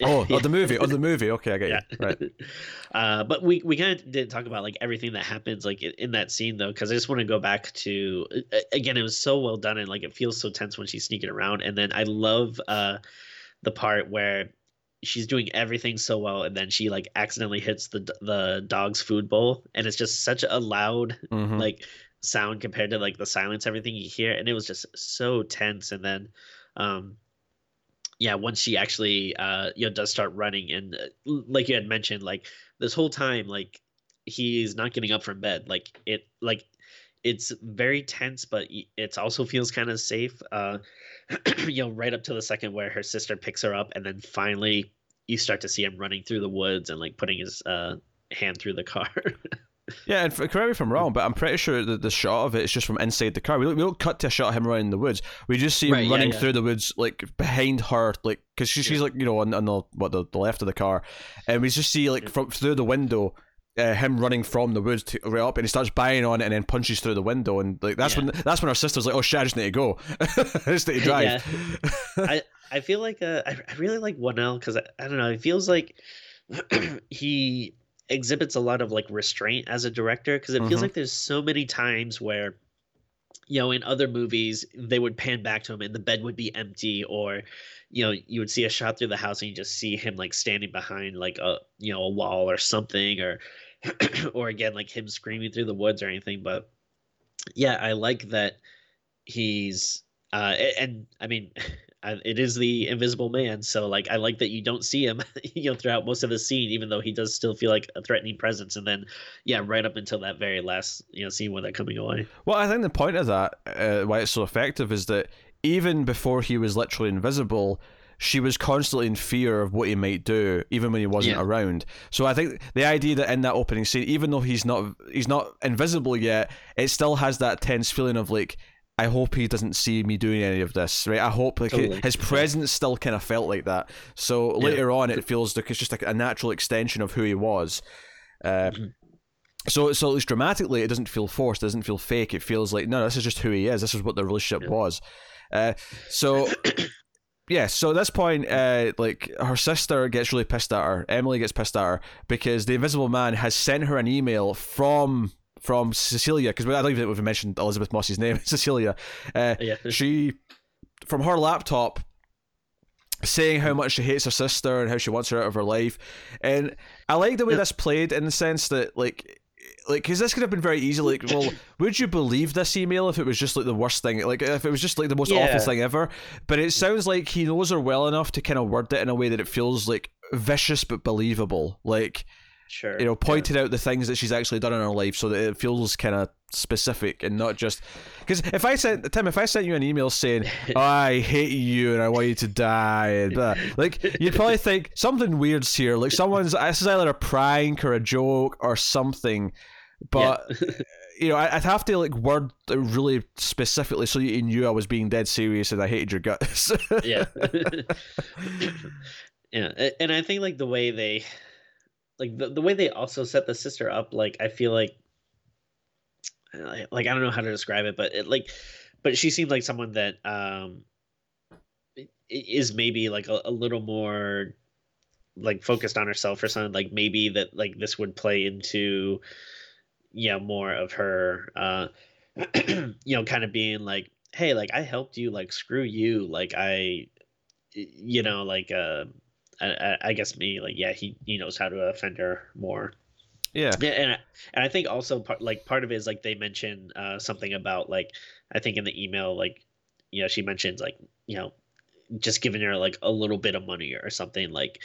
Oh, yeah. oh, the movie. Oh, the movie. Okay, I get yeah. you. Right. uh, but we we kind of didn't talk about like everything that happens like in, in that scene though, because I just want to go back to again. It was so well done and like it feels so tense when she's sneaking around, and then I love uh the part where she's doing everything so well and then she like accidentally hits the the dog's food bowl and it's just such a loud Mhm. like sound compared to like the silence everything you hear and it was just so tense and then um yeah once she actually uh you know does start running and uh, like you had mentioned like this whole time like he's not getting up from bed. Like it like it's very tense but it also feels kind of safe uh you know right up to the second where her sister picks her up and then finally you start to see him running through the woods and like putting his uh hand through the car Yeah, and for, correct me if I'm wrong, but I'm pretty sure that the shot of it is just from inside the car. We don't, we don't cut to a shot of him running in the woods. We just see him Right, running yeah. through the woods, like behind her, like because she, she's Yeah. like you know on, on the what the, the left of the car, and we just see like from through the window. Uh, him running from the woods to right up, and he starts banging on it, and then punches through the window, and like that's Yeah. when that's when our sister's like, "Oh shit, I just need to go, I just need to drive." I I feel like uh, I I really like Whannell because I, I don't know it feels like he exhibits a lot of like restraint as a director because it feels Mhm. like there's so many times where you know in other movies they would pan back to him and the bed would be empty or you know you would see a shot through the house and you just see him like standing behind like a you know a wall or something or or again like him screaming through the woods or anything but yeah i like that he's uh and i mean I- it is the invisible man so like i like that you don't see him you know throughout most of the scene even though he does still feel like a threatening presence and then yeah right up until that very last you know scene where they're coming away Well, I think the point of that, uh, why it's so effective, is that even before he was literally invisible, she was constantly in fear of what he might do, even when he wasn't Yeah. around. So I think the idea that in that opening scene, even though he's not he's not invisible yet, it still has that tense feeling of like. I hope he doesn't see me doing any of this, right? I hope like Totally. his presence still kind of felt like that. So Yeah. later on, it feels like it's just like a natural extension of who he was. Uh, Mhm. so, so at least dramatically, it doesn't feel forced. It doesn't feel fake. It feels like no, this is just who he is. This is what the relationship Yeah. was. Uh, so, yeah. So at this point, uh, like her sister gets really pissed at her. Emily gets pissed at her because the Invisible Man has sent her an email from from Cecilia. Because I don't even think we've mentioned Elisabeth Moss's name, Cecilia. Uh, yeah she from her laptop saying how much she hates her sister and how she wants her out of her life. And I like the way this played in the sense that like like because this could have been very easy like well would you believe this email if it was just like the worst thing like if it was just like the most Yeah. awful thing ever but it sounds like he knows her well enough to kind of word it in a way that it feels like vicious but believable like Sure. you know yeah. pointed out the things that she's actually done in her life so that it feels kind of specific and not just because if i sent tim if i sent you an email saying oh, i hate you and i want you to die and blah, like you'd probably think something weird's here like someone's this is either a prank or a joke or something but you know I, i'd have to like word really specifically so you knew i was being dead serious and i hated your guts yeah yeah and i think like the way they like the, the way they also set the sister up like i feel like like i don't know how to describe it but it like but she seemed like someone that um is maybe like a, a little more like focused on herself or something like maybe that like this would play into yeah more of her uh you know kind of being like hey like i helped you like screw you like i you know like uh I, I- guess me like yeah he he knows how to offend her more. Yeah. Yeah and I, and I think also part like part of it is like they mention uh something about like i think in the email like you know she mentions like you know just giving her like a little bit of money or something like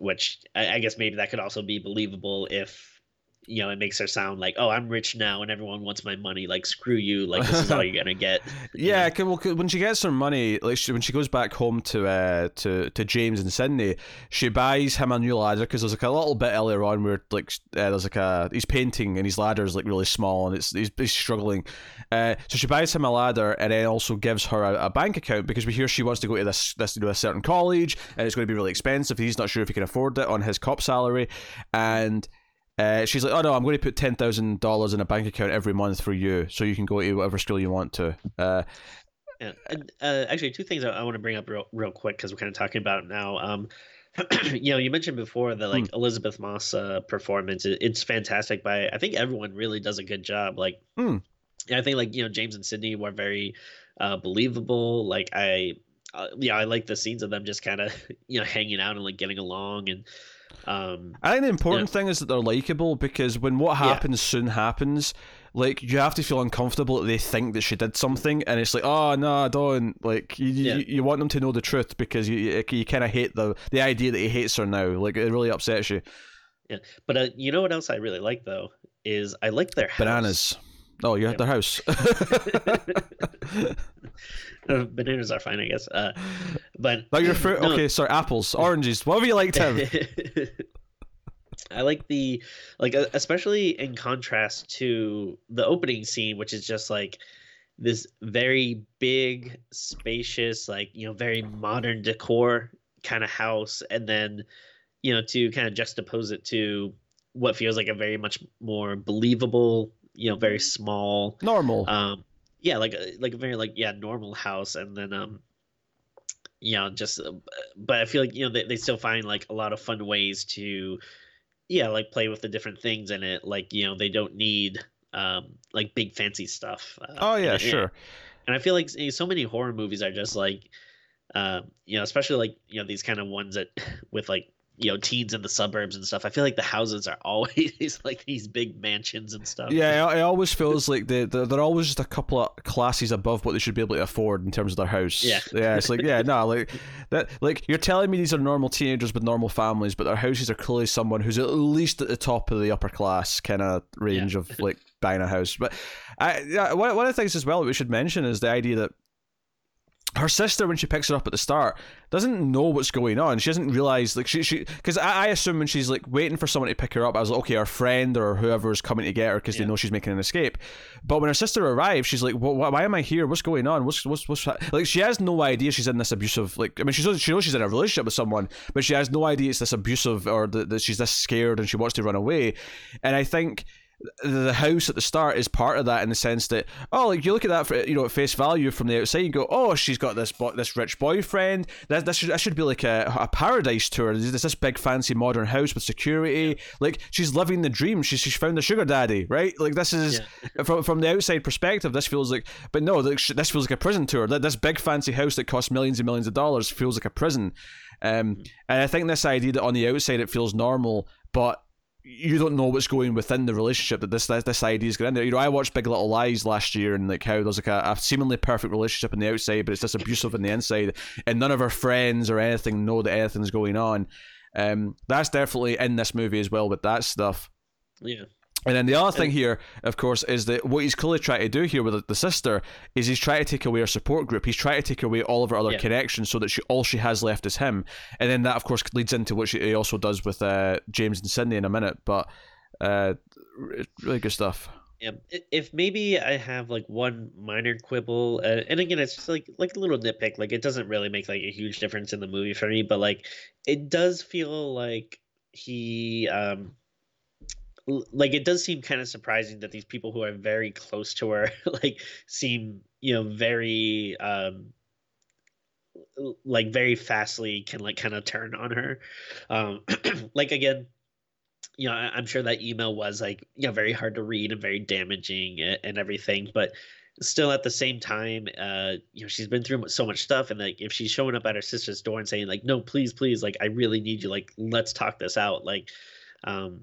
which I, I guess maybe that could also be believable if you know it makes her sound like oh i'm rich now and everyone wants my money like screw you like this is all you're gonna get Yeah? 'cause- well, 'cause when she gets her money, like she, when she goes back home to uh, to to James and Sydney, she buys him a new ladder because there's like a little bit earlier on where like uh, there's like a he's painting and his ladder is like really small and it's he's, he's struggling. Uh, so she buys him a ladder and then also gives her a, a bank account because we hear she wants to go to this this to a certain college and it's going to be really expensive. He's not sure if he can afford it on his cop salary, and. Uh, she's like, oh no, I'm going to put ten thousand dollars in a bank account every month for you, so you can go to whatever school you want to. Uh, Yeah. Uh, actually, two things I, I want to bring up real, real quick because we're kind of talking about it now. Um, you know, you mentioned before the like Elisabeth Moss uh, performance. It, it's fantastic. By I think everyone really does a good job. Like, Hmm. yeah, I think like you know James and Sydney were very uh, believable. Like I, uh, yeah, I like the scenes of them just kind of you know hanging out and like getting along and. Um, I think the important thing is that they're likable because when what Yeah. happens soon happens, like you have to feel uncomfortable that they think that she did something, and it's like, oh no, don't like you. Yeah. You, you want them to know the truth because you you, you kind of hate the the idea that he hates her now. Like it really upsets you. Yeah, but uh, you know what else I really like though is I like their house. Bananas. Oh, you're at their house. Uh, bananas are fine, I guess. Uh, but Not your fruit. No. Okay, sorry, apples, oranges, whatever you like, Tim. I like the like uh, especially in contrast to the opening scene, which is just like this very big, spacious, like you know, very modern decor kind of house, and then you know to kind of juxtapose it to what feels like a very much more believable, you know, very small Normal. um yeah like a like a very like yeah normal house and then um you know just uh, but i feel like you know they, they still find like a lot of fun ways to yeah like play with the different things in it like you know they don't need um like big fancy stuff uh, oh yeah, and- sure. and i feel like eh, so many horror movies are just like um you know especially like you know these kind of ones that with like you know teens in the suburbs and stuff i feel like the houses are always like these big mansions and stuff Yeah, it, always feels like they they're, they're always just a couple of classes above what they should be able to afford in terms of their house. Yeah. yeah. It's like yeah, no, like that. Like you're telling me these are normal teenagers with normal families, but their houses are clearly someone who's at least at the top of the upper class kind of range of like buying a house. But I yeah, one one of the things as well that we should mention is the idea that her sister when she picks her up at the start doesn't know what's going on. She doesn't realize like she she because I, I assume when she's like waiting for someone to pick her up i was like okay her friend or whoever's coming to get her because Yeah. they know she's making an escape. But when her sister arrives she's like what, why am i here? What's going on? What's what's what's like she has no idea she's in this abusive like i mean she knows she knows she's in a relationship with someone but she has no idea it's this abusive or that, that she's this scared and she wants to run away. And i think the house at the start is part of that in the sense that oh like you look at that for, you know at face value from the outside you go oh she's got this bo- this rich boyfriend. That, that, should, that should be like a, a paradise tour there's this big fancy modern house with security. Like she's living the dream. She's, she's found the sugar daddy right? Like this is yeah. from, from the outside perspective this feels like but no this feels like a prison tour this big fancy house that costs millions and millions of dollars feels like a prison. Um, mm-hmm. and I think this idea that on the outside it feels normal but you don't know what's going within the relationship that this this, this idea is going in there. You know, I watched Big Little Lies last year and like how there's like a, a, seemingly perfect relationship on the outside, but it's just abusive on the inside, and none of her friends or anything know that anything's going on. Um, that's definitely in this movie as well with that stuff. Yeah. And then the other thing here, of course, is that what he's clearly trying to do here with the sister is he's trying to take away her support group. He's trying to take away all of her other yeah. connections so that she all she has left is him. And then that, of course, leads into what she, he also does with uh, James and Sydney in a minute. But uh, really good stuff. Yeah, if maybe I have like one minor quibble, uh, and again, it's just like like a little nitpick. Like it doesn't really make like a huge difference in the movie for me, but like it does feel like he um like it does seem kind of surprising that these people who are very close to her like seem you know very um like very fastly can like kind of turn on her. Um like again you know i'm sure that email was like you know very hard to read and very damaging and, everything but still at the same time uh you know she's been through so much stuff and like if she's showing up at her sister's door and saying like no please please like i really need you like let's talk this out like um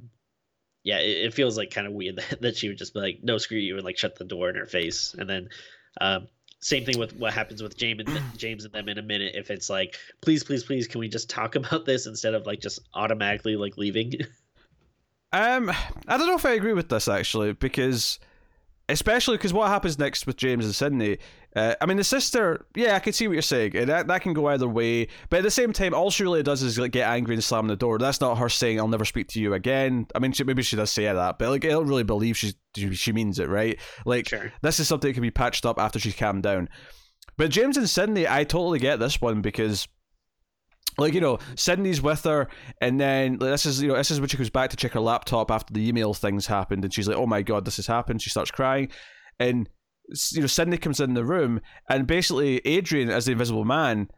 yeah, it, it feels like kind of weird that, that she would just be like, "No, screw you," and like shut the door in her face. And then, um, same thing with what happens with James and James and them in a minute. If it's like, "Please, please, please, can we just talk about this instead of like just automatically like leaving?" um, I don't know if I agree with this actually because especially because what happens next with James and Sydney. Uh, I mean, the sister, yeah, I can see what you're saying. That that can go either way, but at the same time, all she really does is like get angry and slam the door. That's not her saying "I'll never speak to you again." I mean, she, maybe she does say that, but like, I don't really believe she she means it, right? Like, sure. this is something that can be patched up after she's calmed down. But James and Sydney, I totally get this one because like you know Sydney's with her and then like, this is you know this is when she goes back to check her laptop after the email things happened and she's like oh my god this has happened she starts crying and you know Sydney comes in the room and basically Adrian as the invisible man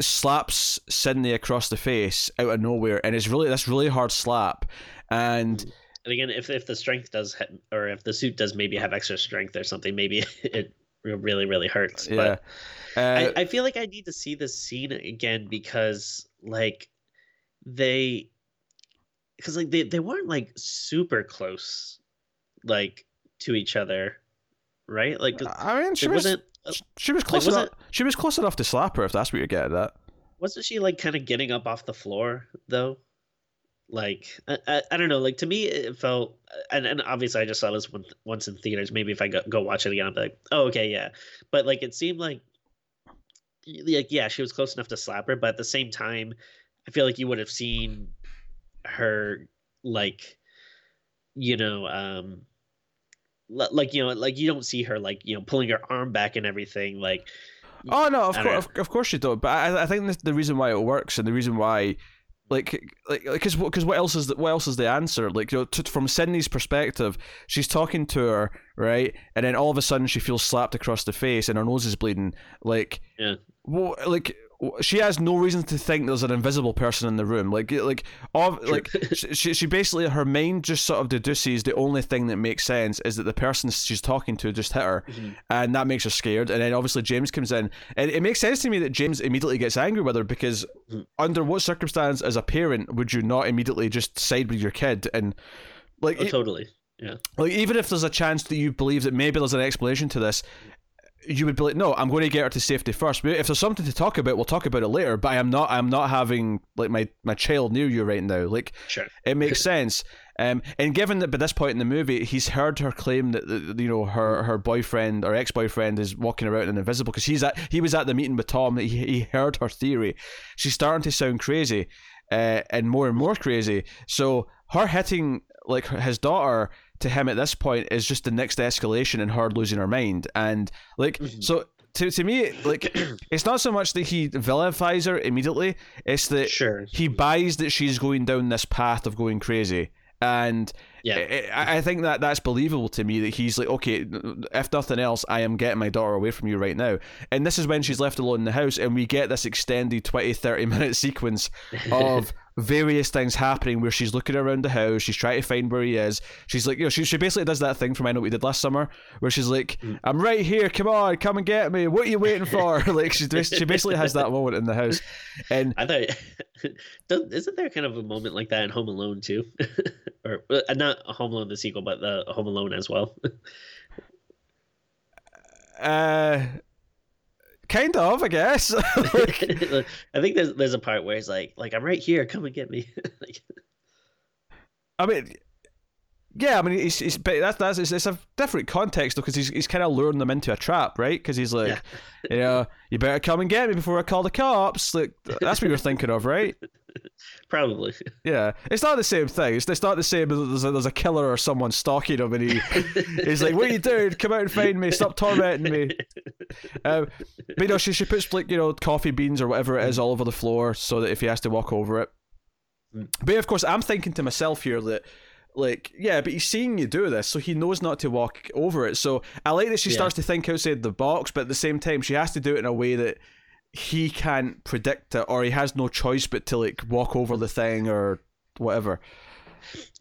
slaps Sydney across the face out of nowhere and it's really this really hard slap and and again if if the strength does hit, or if the suit does maybe have extra strength or something maybe it really really hurts yeah. but uh, I, I feel like I need to see this scene again because like they because like they, they weren't like super close like to each other right? Like i mean she was uh, she was close like, enough she was close enough to slap her if that's what you're getting at. Wasn't she like kind of getting up off the floor though? Like I, I, I, don't know like to me it felt and, and obviously i just saw this one, once in theaters maybe if i go, go watch it again i'll be like oh okay yeah. But like it seemed like like yeah, she was close enough to slap her, but at the same time, I feel like you would have seen her like you know um like you know like you don't see her like you know pulling her arm back and everything like oh no of course of, course you don't but i, I think the reason why it works and the reason why like like because because what else is the, what else is the answer? Like you know to, from sydney's perspective she's talking to her right? And then all of a sudden she feels slapped across the face and her nose is bleeding. Like yeah. well like she has no reason to think there's an invisible person in the room. Like, like, of, like she, she basically her mind just sort of deduces the only thing that makes sense is that the person she's talking to just hit her, mm-hmm. and that makes her scared. And then obviously James comes in, and it makes sense to me that James immediately gets angry with her because mm-hmm. under what circumstance as a parent would you not immediately just side with your kid and like oh, totally. Yeah. Like even if there's a chance that you believe that maybe there's an explanation to this, you would be like, no, I'm going to get her to safety first. If there's something to talk about, we'll talk about it later. But I am not. I'm not having like my my child near you right now. Like, sure. it makes sense. Um, and given that by this point in the movie, he's heard her claim that, that you know her her boyfriend or ex boyfriend is walking around and invisible because he's at he was at the meeting with Tom. He he heard her theory. She's starting to sound crazy, uh, and more and more crazy. So her hitting like his daughter to him at this point is just the next escalation in her losing her mind. And like mm-hmm. so to, to me, like it's not so much that he vilifies her immediately; it's that sure. he buys that she's going down this path of going crazy, and Yeah. I, I think that that's believable to me that he's like, okay, if nothing else, I am getting my daughter away from you right now. And this is when she's left alone in the house, and we get this extended 20, 30 minute sequence of various things happening where she's looking around the house, she's trying to find where he is. She's like, you know, she, she basically does that thing from I Know What We Did Last Summer, where she's like, Mm. I'm right here, come on, come and get me. What are you waiting for? like, she, she basically has that moment in the house. And I thought, isn't there kind of a moment like that in Home Alone too, or uh, not Home Alone the sequel, but the Home Alone as well? uh, kind of, I guess. Like, I think there's there's a part where he's like, like I'm right here, come and get me. like, I mean, yeah, I mean, he's, he's but that's that's it's, it's a different context though because he's he's kind of luring them into a trap, right? Because he's like, Yeah. you know, you better come and get me before I call the cops. Like that's what you're thinking of, right? probably. Yeah, it's not the same thing. It's, it's not the same. as There's a, there's a killer or someone stalking him, and he he's like, "What are you doing? Come out and find me! Stop tormenting me!" Um, but you know, she she puts like you know coffee beans or whatever it is all over the floor so that if he has to walk over it. Mm. But of course, I'm thinking to myself here that. Like, yeah, but he's seeing you do this, so he knows not to walk over it. So I like that she Yeah. starts to think outside the box, but at the same time, she has to do it in a way that he can't predict it, or he has no choice but to like walk over the thing or whatever.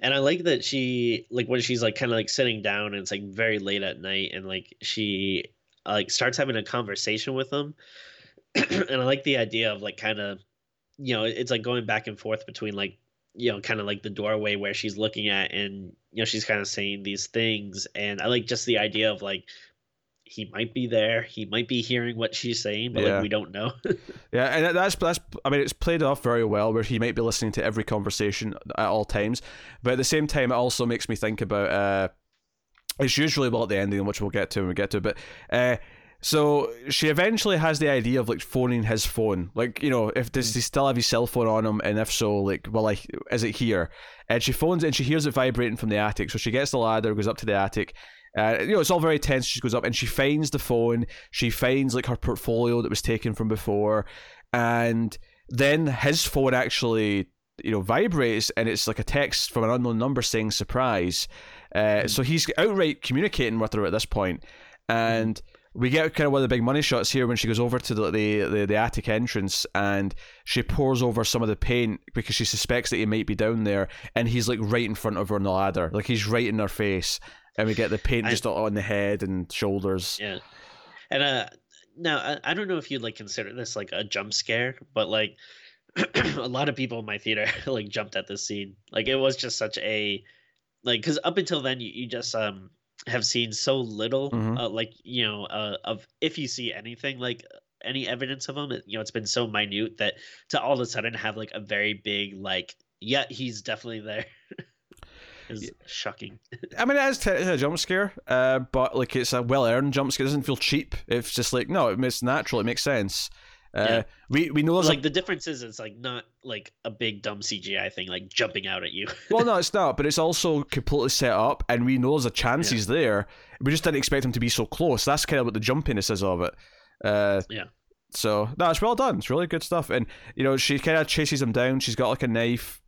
and I like that she like when she's like kind of like sitting down and it's like very late at night and like she like starts having a conversation with him and I like the idea of like kind of you know it's like going back and forth between like you know kind of like the doorway where she's looking at and you know she's kind of saying these things and I like just the idea of like he might be there he might be hearing what she's saying but Yeah. like we don't know Yeah, and that's that's. I mean, it's played off very well, where he might be listening to every conversation at all times, but at the same time, it also makes me think about. Uh, it's usually about the ending, which we'll get to when we get to. it, But uh, so she eventually has the idea of like phoning his phone, like you know, if does he still have his cell phone on him, and if so, like, well, like, is it here? And she phones and she hears it vibrating from the attic, so she gets the ladder, goes up to the attic. Uh, you know, it's all very tense. She goes up and she finds the phone. She finds like her portfolio that was taken from before, and then his phone actually, you know, vibrates, and it's like a text from an unknown number saying "surprise." Uh, So he's outright communicating with her at this point, and we get kind of one of the big money shots here when she goes over to the the, the, the attic entrance and she pours over some of the paint because she suspects that he might be down there, and he's like right in front of her on the ladder, like he's right in her face, and we get the paint I- just on the head and shoulders. Yeah. And uh now I, I don't know if you'd like consider this like a jump scare, but like a lot of people in my theater like jumped at this scene. Like it was just such a like cuz up until then you, you just um have seen so little Mhm. uh, like you know uh, of if you see anything like any evidence of him you know it's been so minute that to all of a sudden have like a very big like yeah he's definitely there is shocking I mean, it is technically a jump scare, uh, but like it's a well earned jump scare. It doesn't feel cheap. It's just like no, it- it's natural. It makes sense. Uh, Yeah. We we know like like the difference is it's like not like a big dumb CGI thing like jumping out at you. well, no, it's not, but it's also completely set up, and we know there's a chance Yeah. he's there. We just didn't expect him to be so close. That's kind of what the jumpiness is of it. Uh, Yeah. So no, it's well done. It's really good stuff, and you know she kind of chases him down. She's got like a knife.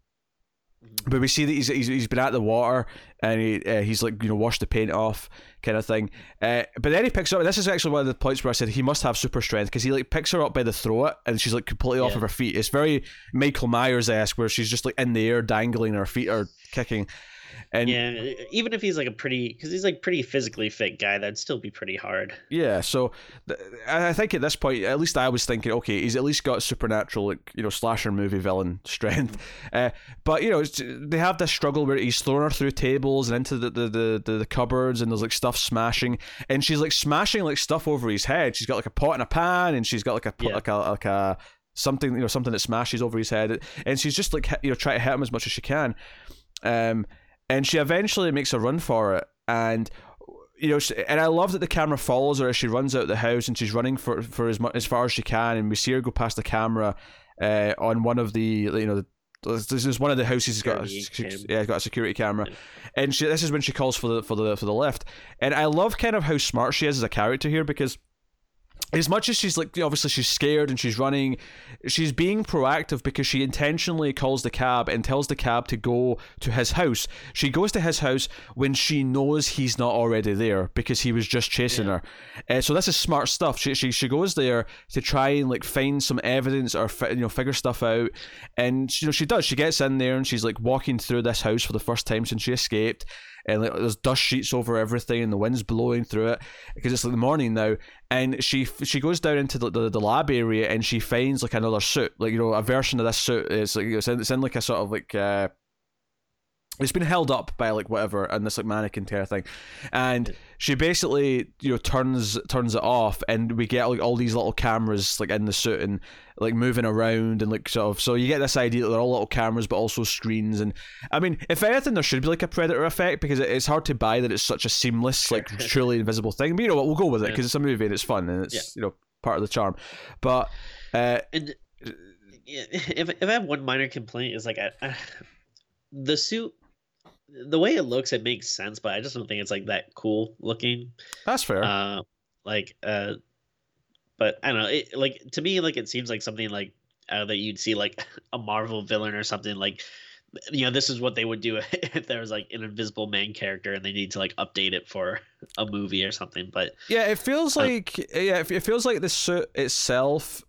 Mhm. But we see that he's, he's he's been at the water and he uh, he's like you know washed the paint off kind of thing. Uh, but then he picks her up. This is actually one of the points where I said he must have super strength because he like picks her up by the throat and she's like completely off of her feet. It's very Michael Myers esque where she's just like in the air dangling, her feet are kicking. And yeah, even if he's like a pretty, because he's like pretty physically fit guy, that'd still be pretty hard. Yeah, so th- I I think at this point, at least I was thinking, okay, he's at least got supernatural, like you know, slasher movie villain strength. Uh, but you know, it's, they have this struggle where he's throwing her through tables and into the the, the, the the cupboards, and there's like stuff smashing, and she's like smashing like stuff over his head. She's got like a pot and a pan, and she's got like a pot- Yeah. like a like a something you know something that smashes over his head, and she's just like you know trying to hit him as much as she can. Um, and she eventually makes a run for it, and you know, and I love that the camera follows her as she runs out the house, and she's running for for as much as far as she can, and we see her go past the camera uh, on one of the you know. The, this is one of the houses has got yeah, it's got a security camera, and she, this is when she calls for the for the for the Lyft. And I love kind of how smart she is as a character here because as much as she's like obviously she's scared and she's running she's being proactive because she intentionally calls the cab and tells the cab to go to his house. She goes to his house when she knows he's not already there because he was just chasing Yeah. her. Uh, so this is smart stuff. She, she she goes there to try and like find some evidence or fi- you know figure stuff out. And you know she does. She gets in there and she's like walking through this house for the first time since she escaped. And like, there's dust sheets over everything and the wind's blowing through it because it's like the morning now and she she goes down into the, the, the lab area and she finds like another suit like you know a version of this suit. It's like it's in, it's in like a sort of like uh it's been held up by like whatever and this like mannequin of thing. And she basically you know turns turns it off and we get like all these little cameras like in the suit and like moving around and like sort of so you get this idea that they're all little cameras but also screens and i mean if anything there should be like a predator effect because it's hard to buy that it's such a seamless like truly invisible thing but you know what we'll go with it because it's a movie and it's fun and it's Yeah. you know part of the charm. But uh And if if I have one minor complaint is like I, I, the suit, the way it looks, it makes sense, but I just don't think it's like that cool looking. that's fair Uh, like uh, but I don't know. It like to me, like it seems like something like uh, that you'd see like a Marvel villain or something like. You know, this is what they would do if there was like an Invisible Man character and they need to like update it for a movie or something. But Yeah, it feels like yeah, it feels like the suit itself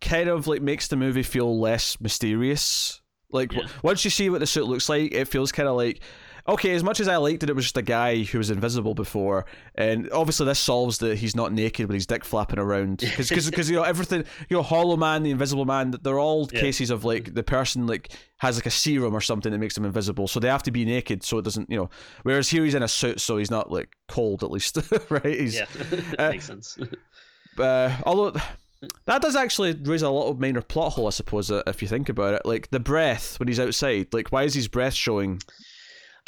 kind of like makes the movie feel less mysterious. Like Yeah. once you see what the suit looks like, it feels kind of like okay. As much as I liked that it was just a guy who was invisible before, and obviously this solves that he's not naked with his dick flapping around because because you know everything you know Hollow Man, the Invisible Man, they're all Yeah. cases of like the person like has like a serum or something that makes them invisible, so they have to be naked so it doesn't you know. Whereas here he's in a suit, so he's not like cold at least, right? He's, yeah, uh, makes sense. uh, although that does actually raise a lot of minor plot hole, I suppose, uh, if you think about it. Like the breath when he's outside, like why is his breath showing?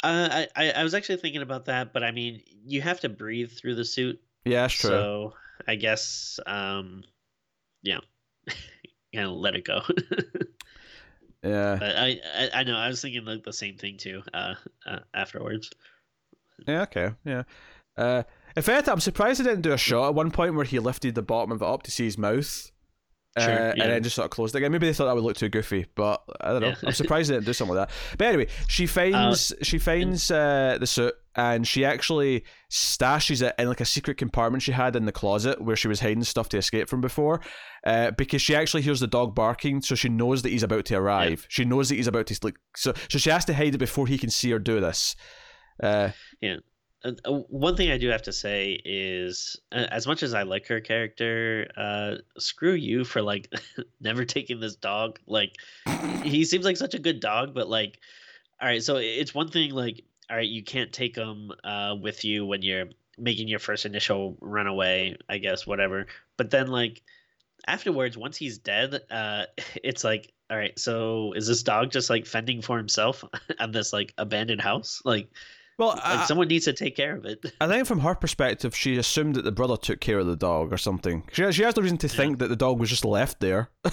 Uh, I, I I was actually thinking about that, but I mean, you have to breathe through the suit, Yeah, that's true. so I guess um, yeah, kind of let it go. yeah, But I, I I know I was thinking like the same thing too. Uh, uh afterwards. yeah, okay, yeah. Uh, if anything, I'm surprised they didn't do a shot at one point where he lifted the bottom of it up to see his mouth. Uh, Sure, And then just sort of closed it again. Maybe they thought that would look too goofy, but I don't know. Yeah. I'm surprised they didn't do something like that. But anyway, she finds she finds uh, the suit and she actually stashes it in like a secret compartment she had in the closet where she was hiding stuff to escape from before. Uh, because she actually hears the dog barking, so she knows that he's about to arrive. She knows that he's about to like so so she has to hide it before he can see her do this. Uh, Uh, one thing I do have to say is, uh, as much as I like her character, uh, screw you for like never taking this dog. Like, he seems like such a good dog, but like, all right, so it's one thing like, all right, you can't take him uh, with you when you're making your first initial runaway, I guess, whatever. But then like afterwards, once he's dead, uh, it's like, all right, so is this dog just like fending for himself on this like abandoned house? Like, well, like I, someone needs to take care of it. I think from her perspective, she assumed that the brother took care of the dog or something. She, she has no reason to think that the dog was just left there.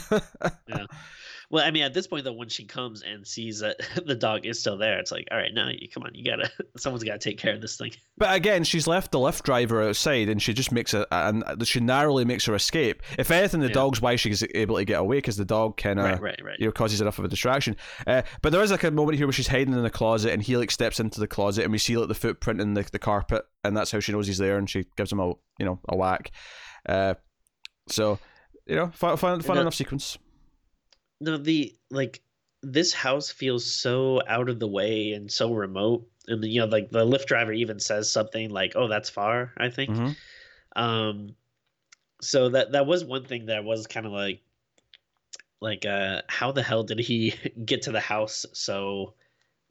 Well, I mean, at this point, though, when she comes and sees that the dog is still there, it's like, all right, now you come on, you gotta, someone's gotta take care of this thing. But again, she's left the Lyft driver outside, and she just makes a, and she narrowly makes her escape. If anything, the Yeah. dog's why she's able to get away because the dog kind of right, right, right. you know causes enough of a distraction. Uh, but there is like a moment here where she's hiding in the closet, and he like steps into the closet, and we see like the footprint in the, the carpet, and that's how she knows he's there, and she gives him a you know a whack. Uh, so you know, fun fun, fun No- enough sequence. No, the like this house feels so out of the way and so remote, and you know, like the Lyft driver even says something like, "Oh, that's far," I think. Mhm. Um, so that that was one thing that was kind of like, like, uh, how the hell did he get to the house so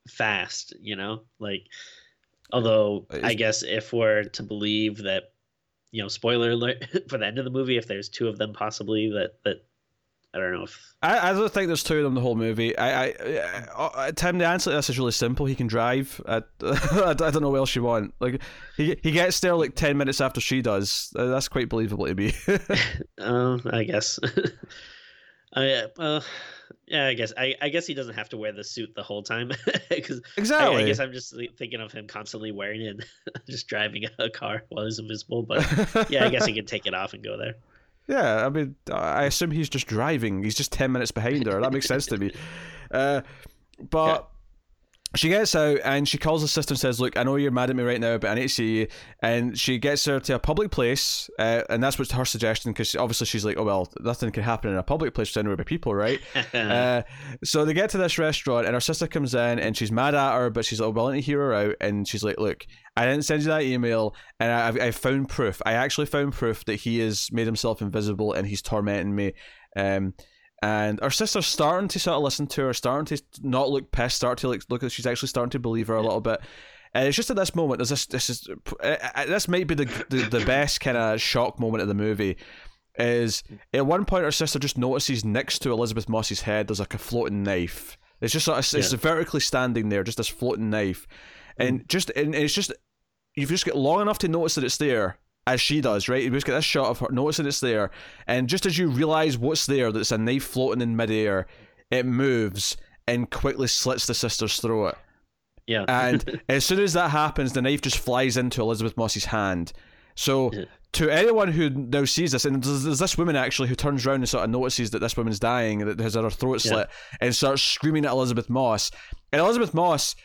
fast? You know, like, although I guess if we're to believe that, you know, spoiler alert for the end of the movie, if there's two of them possibly, that that I don't know if I, I don't think there's two of them the whole movie. I, I, uh, uh, Tim, the answer to this is really simple. He can drive. I, I don't know what else you want. Like he he gets there like ten minutes after she does. Uh, that's quite believable to me. Uh, I guess. I uh, yeah, I guess I, I guess he doesn't have to wear the suit the whole time because exactly. I, I, guess I'm just thinking of him constantly wearing it, just driving a car while he's invisible. But yeah, I guess he can take it off and go there. Yeah, I mean, I assume he's just driving. He's just ten minutes behind her. That makes sense to me. Uh, but she gets out and she calls her sister and says, "Look, I know you're mad at me right now, but I need to see you." And she gets her to a public place, uh, and that's what's her suggestion because obviously she's like, "Oh well, nothing can happen in a public place anywhere by people, right?" uh, so they get to this restaurant, and her sister comes in, and she's mad at her, but she's like, willing to hear her out, and she's like, "Look, I didn't send you that email, and I, I found proof. I actually found proof that he has made himself invisible and he's tormenting me." Um, and our sister's starting to sort of listen to her, starting to not look pissed, start to like look at she's actually starting to believe her a little bit. And it's just at this moment, there's this this is uh, uh, this might be the the, the best kind of shock moment of the movie. Is at one point our sister just notices next to Elisabeth Moss's head there's like a floating knife. It's just sort of, it's yeah. vertically standing there, just this floating knife, and mm. just and it's just you've just got long enough to notice that it's there, as she does, right? You just get this shot of her noticing it's there, and just as you realize what's there, that's a knife floating in midair, it moves and quickly slits the sister's throat. Yeah. and as soon as that happens, the knife just flies into Elisabeth Moss's hand. So yeah. to anyone who now sees this, and there's, there's, this woman actually who turns around and sort of notices that this woman's dying, that has her throat slit, yeah. and starts screaming at Elisabeth Moss. And Elisabeth Moss,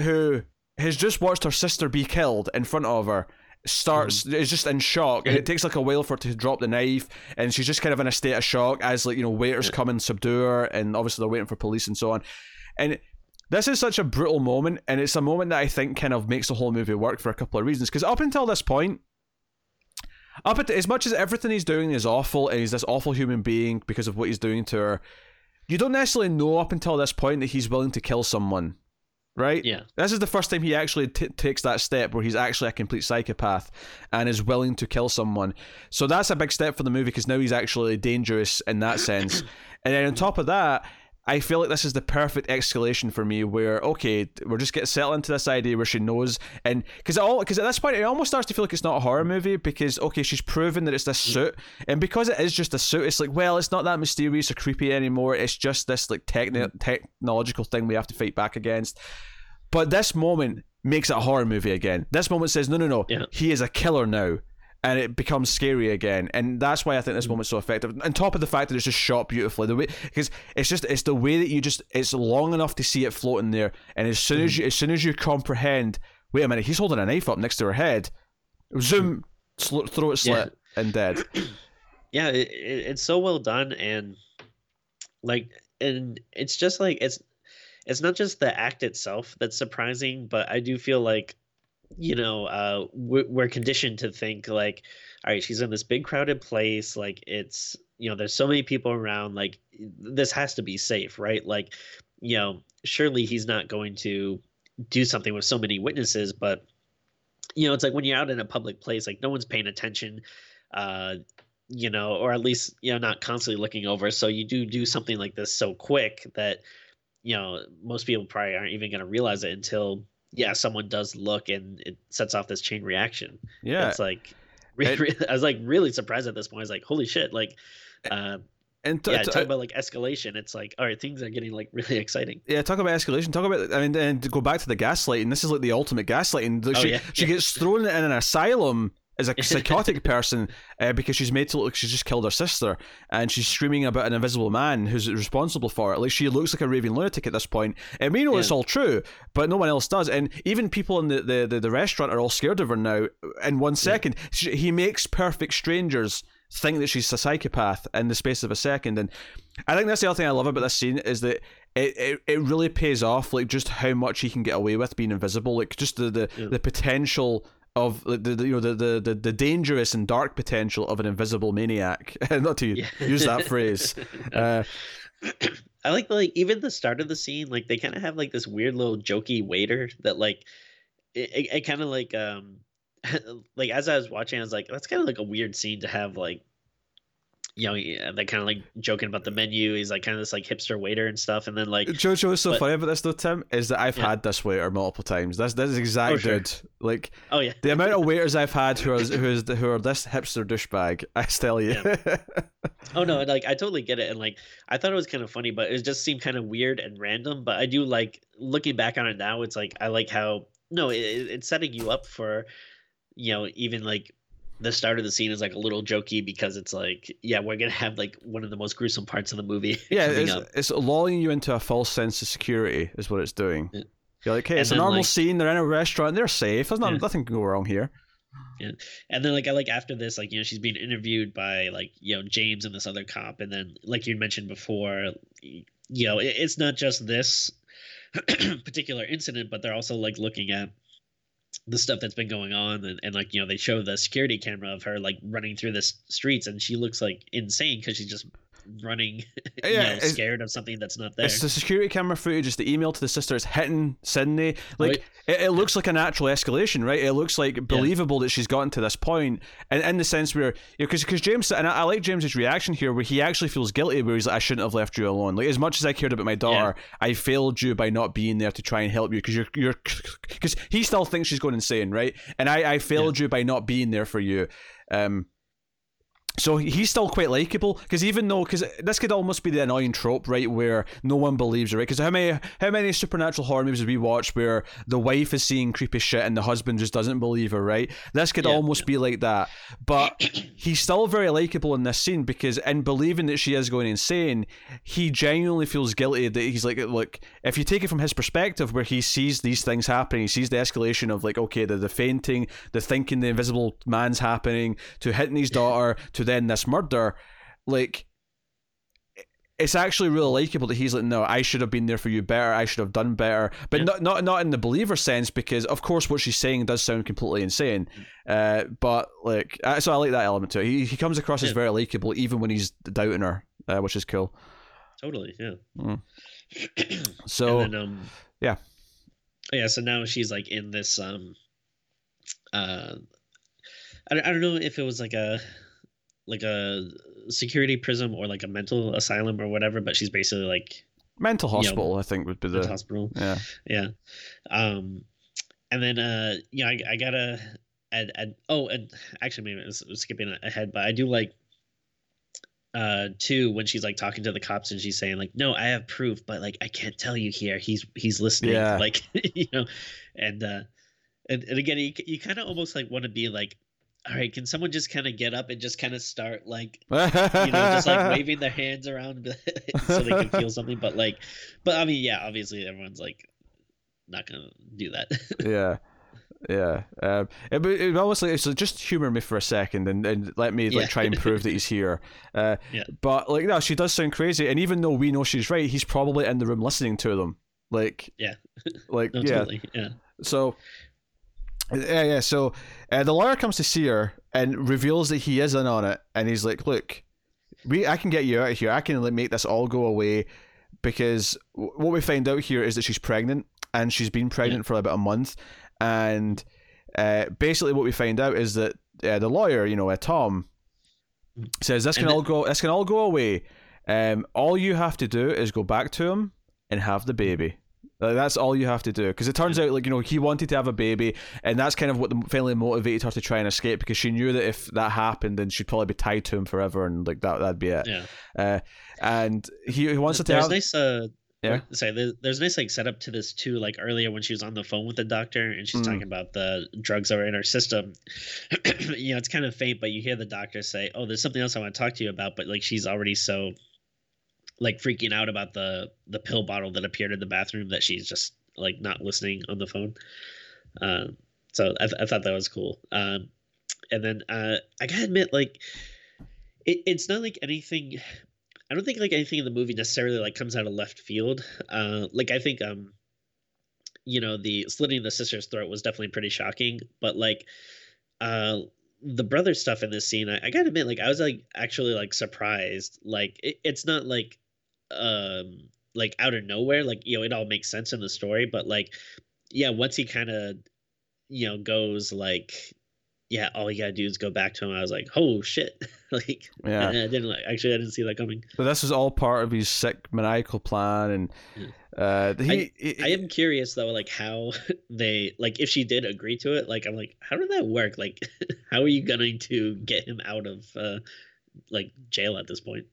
who has just watched her sister be killed in front of her, starts mm. is just in shock and it takes like a while for her to drop the knife and she's just kind of in a state of shock as like you know waiters come and subdue her and obviously they're waiting for police and so on. And this is such a brutal moment and it's a moment that i think kind of makes the whole movie work for a couple of reasons because up until this point up at as much as everything he's doing is awful and he's this awful human being because of what he's doing to her you don't necessarily know up until this point that he's willing to kill someone right? Yeah. This is the first time he actually t- takes that step where he's actually a complete psychopath and is willing to kill someone. So that's a big step for the movie because now he's actually dangerous in that sense. and then on top of that, I feel like this is the perfect escalation for me, where okay, we're just getting settled into this idea where she knows, and because all because at this point it almost starts to feel like it's not a horror movie because okay, she's proven that it's this mm. suit, and because it is just a suit, it's like well, it's not that mysterious or creepy anymore. It's just this like techni- mm. technological thing we have to fight back against. But this moment makes it a horror movie again. This moment says no, no, no, yeah. he is a killer now and it becomes scary again. And that's why I think this mm. moment's so effective. On top of the fact that it's just shot beautifully, the way because it's just it's the way that you just it's long enough to see it floating there, and as soon as mm. you as soon as you comprehend, wait a minute, he's holding a knife up next to her head, zoom, sl- throat slit, yeah. and dead. Yeah, it, it, it's so well done, and like, and it's just like it's it's not just the act itself that's surprising, but I do feel like you know, uh, we're, we're conditioned to think like, all right, she's in this big crowded place. Like it's, you know, there's so many people around. Like this has to be safe, right? Like, you know, surely he's not going to do something with so many witnesses, but you know, it's like when you're out in a public place, like no one's paying attention, uh, you know, or at least you know not constantly looking over. So you do do something like this so quick that you know most people probably aren't even going to realize it until yeah, someone does look and it sets off this chain reaction. Yeah, it's like re- re- I was like really surprised at this point. I was like, holy shit! Like, uh, and t- yeah, t- talk about like escalation. It's like, all right, things are getting like really exciting. Yeah, talk about escalation. Talk about I mean, and to go back to the gaslighting. This is like the ultimate gaslighting. Oh, she yeah. she gets thrown in an asylum as a psychotic person uh, because she's made to look like she's just killed her sister and she's screaming about an invisible man who's responsible for it. Like she looks like a raving lunatic at this point. And we know yeah. it's all true, but no one else does. And even people in the, the, the, the restaurant are all scared of her now. In one second, yeah. she, he makes perfect strangers think that she's a psychopath in the space of a second. And I think that's the other thing I love about this scene is that it, it, it really pays off like just how much he can get away with being invisible like just the the, yeah. the potential of the, the you know the, the, the, the dangerous and dark potential of an invisible maniac. Not to yeah. use that phrase. Uh, I like the, like even the start of the scene, like they kind of have like this weird little jokey waiter that like it, it, it kind of like um like as I was watching, I was like, that's kind of like a weird scene to have like you know, uh, they're kind of like joking about the menu. He's like kind of this like hipster waiter and stuff, and then like Jojo what's so but, funny about this though, Tim, is that I've yeah. had this waiter multiple times. This this is exact oh, sure. dude. Like, oh yeah, the amount of waiters I've had who are who is who are this hipster douchebag. I tell you. Yeah. oh no, like I totally get it, and like I thought it was kind of funny, but it just seemed kind of weird and random. But I do like looking back on it now. It's like I like how no, it, it's setting you up for, you know, even like the start of the scene is like a little jokey because it's like, yeah, we're gonna have like one of the most gruesome parts of the movie. Yeah, it's, it's, lulling you into a false sense of security, is what it's doing. Yeah. You're like, hey, it's a normal like, scene. They're in a restaurant. They're safe. There's not, yeah. nothing can go wrong here. Yeah, and then like I like after this, like you know, she's being interviewed by like you know James and this other cop, and then like you mentioned before, you know, it, it's not just this particular incident, but they're also like looking at the stuff that's been going on and, and like you know they show the security camera of her like running through the streets and she looks like insane because she's just running, yeah, know, scared of something that's not there. It's the security camera footage. It's the email to the sister. It's hitting Sydney. Like right. it, it, looks like a natural escalation, right? It looks like believable yeah. that she's gotten to this point, and in the sense where you know, because because James and I, I, like James's reaction here, where he actually feels guilty, where he's like, I shouldn't have left you alone. Like as much as I cared about my daughter, yeah. I failed you by not being there to try and help you because you're you're because he still thinks she's going insane, right? And I I failed you by not being there for you. Um, so he's still quite likable because even though because this could almost be the annoying trope right where no one believes her right? Because how many how many supernatural horror movies have we watched where the wife is seeing creepy shit and the husband just doesn't believe her right? This could yeah, almost yeah. be like that. But he's still very likable in this scene because in believing that she is going insane he genuinely feels guilty that he's like look if you take it from his perspective where he sees these things happening he sees the escalation of like okay the, the fainting the thinking the invisible man's happening to hitting his daughter to then this murder, like it's actually really likable that he's like, no, I should have been there for you better. I should have done better, but yeah. not not not in the believer sense because of course what she's saying does sound completely insane. Uh, but like, so I like that element too. He he comes across yeah. as very likable even when he's doubting her, uh, which is cool. Totally, yeah. Mm. so, then, um, yeah, yeah. So now she's like in this um, uh, I I don't know if it was like a like a security prism or like a mental asylum or whatever, but she's basically like mental hospital. You know, I think would be the hospital. Yeah, yeah. Um, and then uh, yeah, I, I gotta add, add. Oh, and actually, maybe I was skipping ahead, but I do like uh too when she's like talking to the cops and she's saying like no i have proof but like i can't tell you here he's he's listening yeah. like you know and uh and, and again you, you kind of almost like want to be like all right, can someone just kind of get up and just kind of start like, you know, just like waving their hands around so they can feel something? But like, but I mean, yeah, obviously everyone's like not gonna do that. yeah. Yeah, um, it, it almost like it's just humor me for a second and, and let me like yeah. try and prove that he's here. Uh, yeah. But like, no, she does sound crazy, and even though we know she's right, he's probably in the room listening to them. Like, yeah, like no, yeah, totally. yeah. So yeah, yeah. So uh, the lawyer comes to see her and reveals that he is in on it, and he's like, "Look, we, I can get you out of here. I can like, make this all go away." Because what we find out here is that she's pregnant, and she's been pregnant yeah. for about a month, and uh, basically what we find out is that uh, the lawyer, you know, uh, Tom, says this can all go, this can all go away. Um, all you have to do is go back to him and have the baby. Like, that's all you have to do. Because it turns out, like, you know, he wanted to have a baby, and that's kind of what the, finally motivated her to try and escape because she knew that if that happened, then she'd probably be tied to him forever, and like that, that'd be it. Yeah. Uh, and he, he wants to tell. there's have. Nice, uh, yeah. Sorry, there's, there's nice like setup to this too. Like earlier when she was on the phone with the doctor and she's mm. talking about the drugs that are in her system. you know, it's kind of faint, but you hear the doctor say, "Oh, there's something else I want to talk to you about," but like she's already so like freaking out about the the pill bottle that appeared in the bathroom that she's just like not listening on the phone. Um, so I, th- I thought that was cool. Um, and then uh, I gotta admit, like, it, it's not like anything. I don't think like anything in the movie necessarily like comes out of left field. Uh, like I think um, you know, the slitting the sister's throat was definitely pretty shocking, but like, uh, the brother stuff in this scene, I, I gotta admit, like I was like actually like surprised. Like it, it's not like um like out of nowhere like you know it all makes sense in the story but like yeah once he kind of you know goes like yeah, all you gotta do is go back to him. I was like, oh shit, like Yeah. I didn't like actually I didn't see that coming. But this is all part of his sick maniacal plan, and uh, he, he- I am curious though, like how they like if she did agree to it. Like I'm like, how did that work? Like, how are you going to get him out of uh like jail at this point?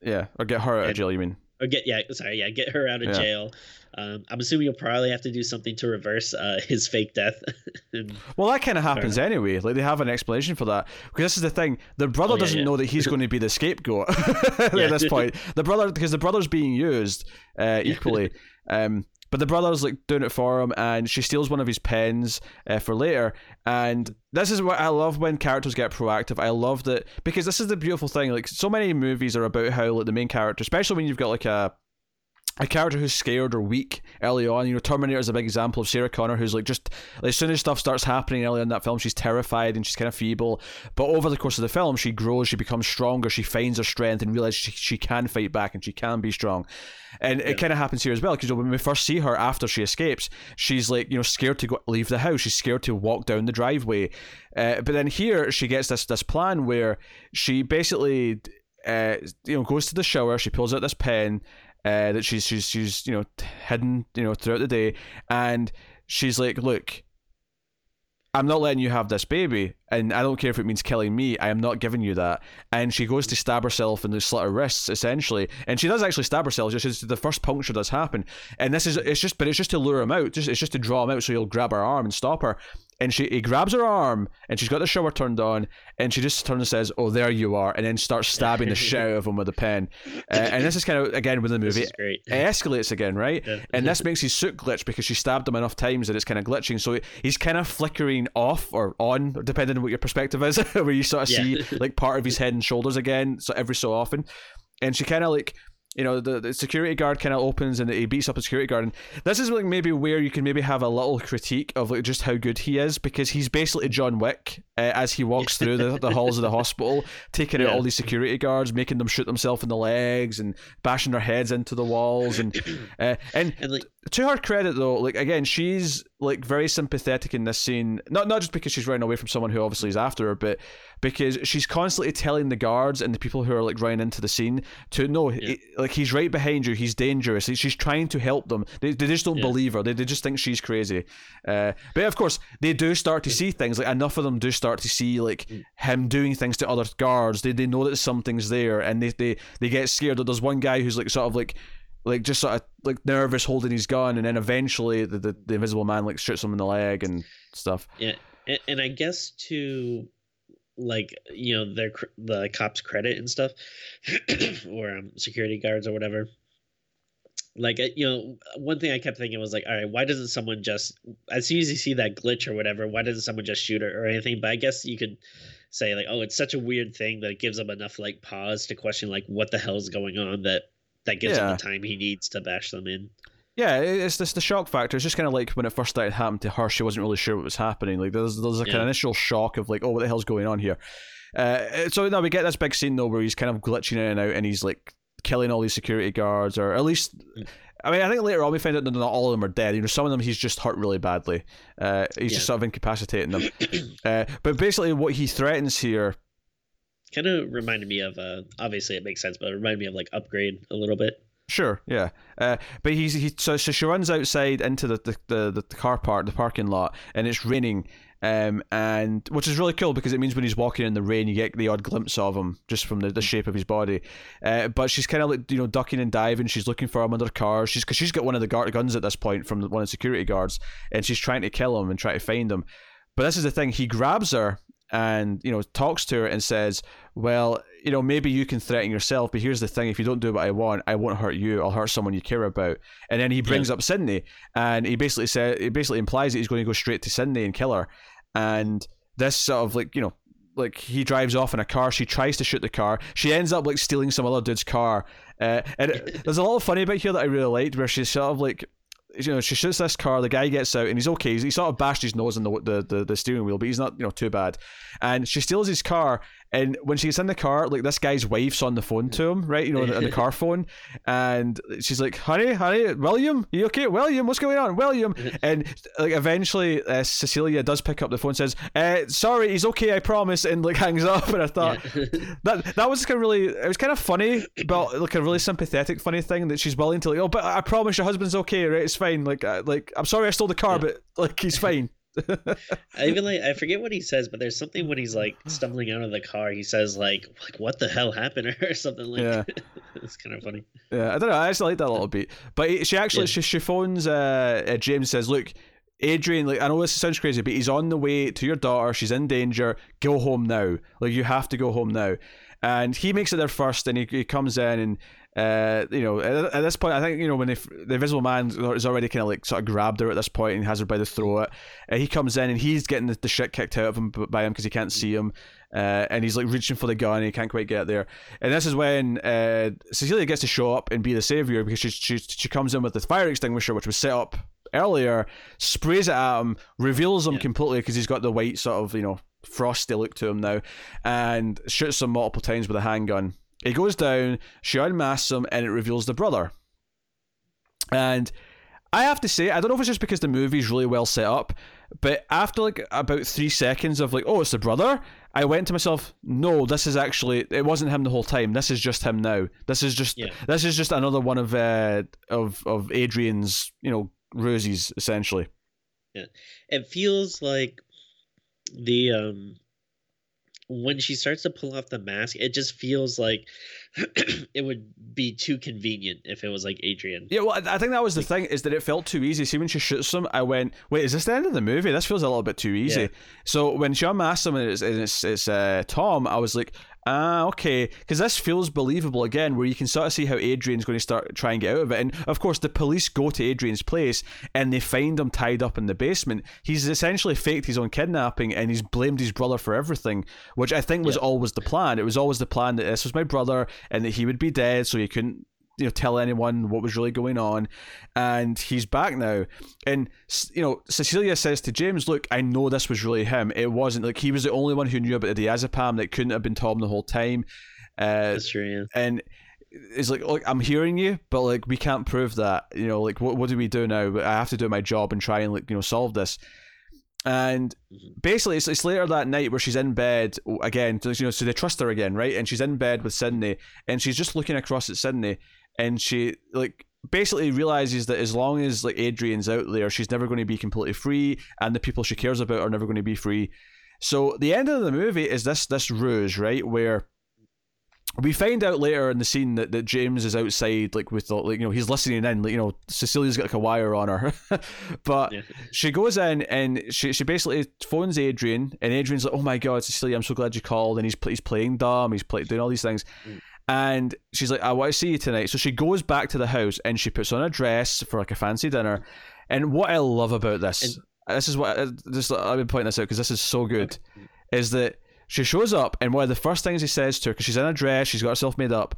yeah, or get her out of jail. You mean? Or get yeah, sorry, yeah, get her out of Yeah. jail. Um, I'm assuming you'll probably have to do something to reverse uh, his fake death. and, Well, that kind of happens anyway. Like they have an explanation for that because this is the thing. The brother Oh, yeah, doesn't yeah. know that he's going to be the scapegoat at this point. The brother, because the brother's being used uh, equally. um, but the brother's like doing it for him, and she steals one of his pens uh, for later. And this is what I love when characters get proactive. I love that because this is the beautiful thing. Like so many movies are about how like the main character, especially when you've got like a a character who's scared or weak early on. You know, Terminator is a big example of Sarah Connor, who's like just as soon as stuff starts happening early in that film, she's terrified and she's kind of feeble. But over the course of the film, she grows, she becomes stronger, she finds her strength and realizes she, she can fight back and she can be strong. And Yeah. it kind of happens here as well because when we first see her after she escapes, she's like you know scared to go leave the house. She's scared to walk down the driveway. Uh, but then here she gets this this plan where she basically uh, you know goes to the shower. She pulls out this pen uh, that she's she's she's you know hidden you know throughout the day, and she's like, look. I'm not letting you have this baby, and I don't care if it means killing me. I am not giving you that. And she goes to stab herself in the slit her wrists, essentially. And she does actually stab herself. Just as the first puncture does happen, and this is it's just, but it's just to lure him out. Just it's just to draw him out, so he'll grab her arm and stop her. And she he grabs her arm, and she's got the shower turned on, and she just turns and says, "Oh, there you are," and then starts stabbing the shit out of him with a pen. Uh, and this is kind of again with the movie. It escalates again, right? Yeah. And this makes his suit glitch because she stabbed him enough times that it's kind of glitching. So he's kind of flickering off or on, depending on what your perspective is, where you sort of Yeah. see like part of his head and shoulders again, so every so often. And she kind of like, you know, the, the security guard kind of opens and he beats up a security guard. And this is like maybe where you can maybe have a little critique of like just how good he is because he's basically John Wick uh, as he walks through the, the halls of the hospital, taking out all these security guards, making them shoot themselves in the legs and bashing their heads into the walls and uh, and and like to her credit though like again she's like very sympathetic in this scene not not just because she's running away from someone who obviously is after her but because she's constantly telling the guards and the people who are like running into the scene to no Yeah. like he's right behind you he's dangerous she's trying to help them they, they just don't Yeah. believe her they, they just think she's crazy uh, but of course they do start to see things like enough of them do start to see like Mm. him doing things to other guards they, they know that something's there and they, they they get scared that there's one guy who's like sort of like like just sort of like nervous holding his gun and then eventually the, the, the invisible man like shoots him in the leg and stuff Yeah, and, and I guess to like you know their the cops credit and stuff, or um, security guards or whatever. Like you know, one thing I kept thinking was like, all right, why doesn't someone just as soon as you see that glitch or whatever, why doesn't someone just shoot her or anything? But I guess you could say like, oh, it's such a weird thing that it gives them enough like pause to question like what the hell's going on that that gives him the time he needs to bash them in. yeah it's just the shock factor it's just kind of like when it first started happening to her she wasn't really sure what was happening like there's, there's like an initial shock of like oh what the hell's going on here uh, so now we get this big scene though where he's kind of glitching in and out and he's like killing all these security guards or at least I mean, I think later on we find out that not all of them are dead. You know, some of them he's just hurt really badly. Uh, he's just sort of incapacitating them. uh, but basically, what he threatens here kind of reminded me of uh obviously it makes sense but it reminded me of like upgrade a little bit Sure, yeah. Uh, but he's he so, so she runs outside into the the, the, the car park, the parking lot, and it's raining. Um, and which is really cool because it means when he's walking in the rain, you get the odd glimpse of him just from the, the shape of his body. Uh, but she's kind of like you know ducking and diving. She's looking for him under cars. She's because she's got one of the guard guns at this point from one of the security guards, and she's trying to kill him and try to find him. But this is the thing: he grabs her and you know talks to her and says, "Well, you know maybe you can threaten yourself, but here's the thing: if you don't do what I want, I won't hurt you. I'll hurt someone you care about." And then he brings up Sydney, and he basically said, he basically implies that he's going to go straight to Sydney and kill her. And this sort of like you know. Like he drives off in a car, she tries to shoot the car. She ends up like stealing some other dude's car, uh, and it, there's a lot of funny about here that I really liked, where she's sort of like you know, she shoots this car. The guy gets out, and he's okay. He sort of bashed his nose on the, the the the steering wheel, but he's not, you know, too bad. And she steals his car, And when she gets in the car, like this guy's wife's on the phone to him, right? You know, on the car phone, and she's like, "Honey, honey, William, you okay? William, what's going on, William?" And like eventually, uh, Cecilia does pick up the phone, says, uh, "Sorry, he's okay, I promise," and like hangs up. And I thought that that was kind of really, it was kind of funny, but like a really sympathetic, funny thing that she's willing to like, oh, but I promise your husband's okay, right? It's fine. Like, uh, like I'm sorry I stole the car, Yeah. but like he's fine. I even like I forget what he says, but there's something when he's like stumbling out of the car. He says like like what the hell happened or something like. Yeah. it's kind of funny. Yeah, I don't know. I actually like that a little bit. But she actually Yeah. she, she phones uh, uh, James and says, "Look, Adrian. Like I know this sounds crazy, but he's on the way to your daughter. She's in danger. Go home now. Like you have to go home now." And he makes it there first, and he, he comes in and. Uh, you know, at, at this point, I think you know when the, the Invisible Man is already kind of like sort of grabbed her at this point and has her by the throat. Uh, he comes in and he's getting the, the shit kicked out of him by him because he can't see him, uh, and he's like reaching for the gun and he can't quite get there. And this is when uh, Cecilia gets to show up and be the savior because she, she she comes in with the fire extinguisher which was set up earlier, sprays it at him, reveals him Yeah. completely because he's got the white sort of you know frosty look to him now, and shoots him multiple times with a handgun. He goes down, she unmasks him, and it reveals the brother. And I have to say, I don't know if it's just because the movie's really well set up, but after like about three seconds of like, oh, it's the brother, I went to myself, no, this is actually it wasn't him the whole time. This is just him now. This is just Yeah. this is just another one of uh of of Adrian's you know roses essentially. Yeah, It feels like the um when she starts to pull off the mask, it just feels like it would be too convenient if it was like Adrian. Yeah, well, I think that was the thing is that it felt too easy. See, when she shoots him, I went, "Wait, is this the end of the movie? This feels a little bit too easy." Yeah. So when she unmasks him and it's and it's, it's uh, Tom, I was like, "Ah, okay," because this feels believable again, where you can sort of see how Adrian's going to start try and get out of it. And of course, the police go to Adrian's place and they find him tied up in the basement. He's essentially faked his own kidnapping and he's blamed his brother for everything, which I think was Yeah. always the plan. It was always the plan that this was my brother and that he would be dead, so he couldn't you know tell anyone what was really going on and he's back now and you know cecilia says to james look i know this was really him it wasn't like he was the only one who knew about the diazepam that couldn't have been tom the whole time uh, That's true. Yeah. and it's like look i'm hearing you but like we can't prove that you know like what, what do we do now i have to do my job and try and like you know solve this and Mhm. basically it's, it's later that night where she's in bed again you know so they trust her again right and she's in bed with sydney and she's just looking across at sydney and she like basically realizes that as long as like adrian's out there she's never going to be completely free and the people she cares about are never going to be free so the end of the movie is this this ruse right where we find out later in the scene that, that James is outside, like with the, like you know he's listening in, like you know Cecilia's got like a wire on her, but Yeah. she goes in and she she basically phones Adrian, and Adrian's like, "Oh my god, Cecilia, I'm so glad you called." And he's he's playing dumb, he's play- doing all these things, Mm. And she's like, "I want to see you tonight." So she goes back to the house and she puts on a dress for like a fancy dinner. And what I love about this, this is what uh, just I've been pointing this out because this is so good, is that she shows up and one of the first things he says to her because she's in a dress, she's got herself made up.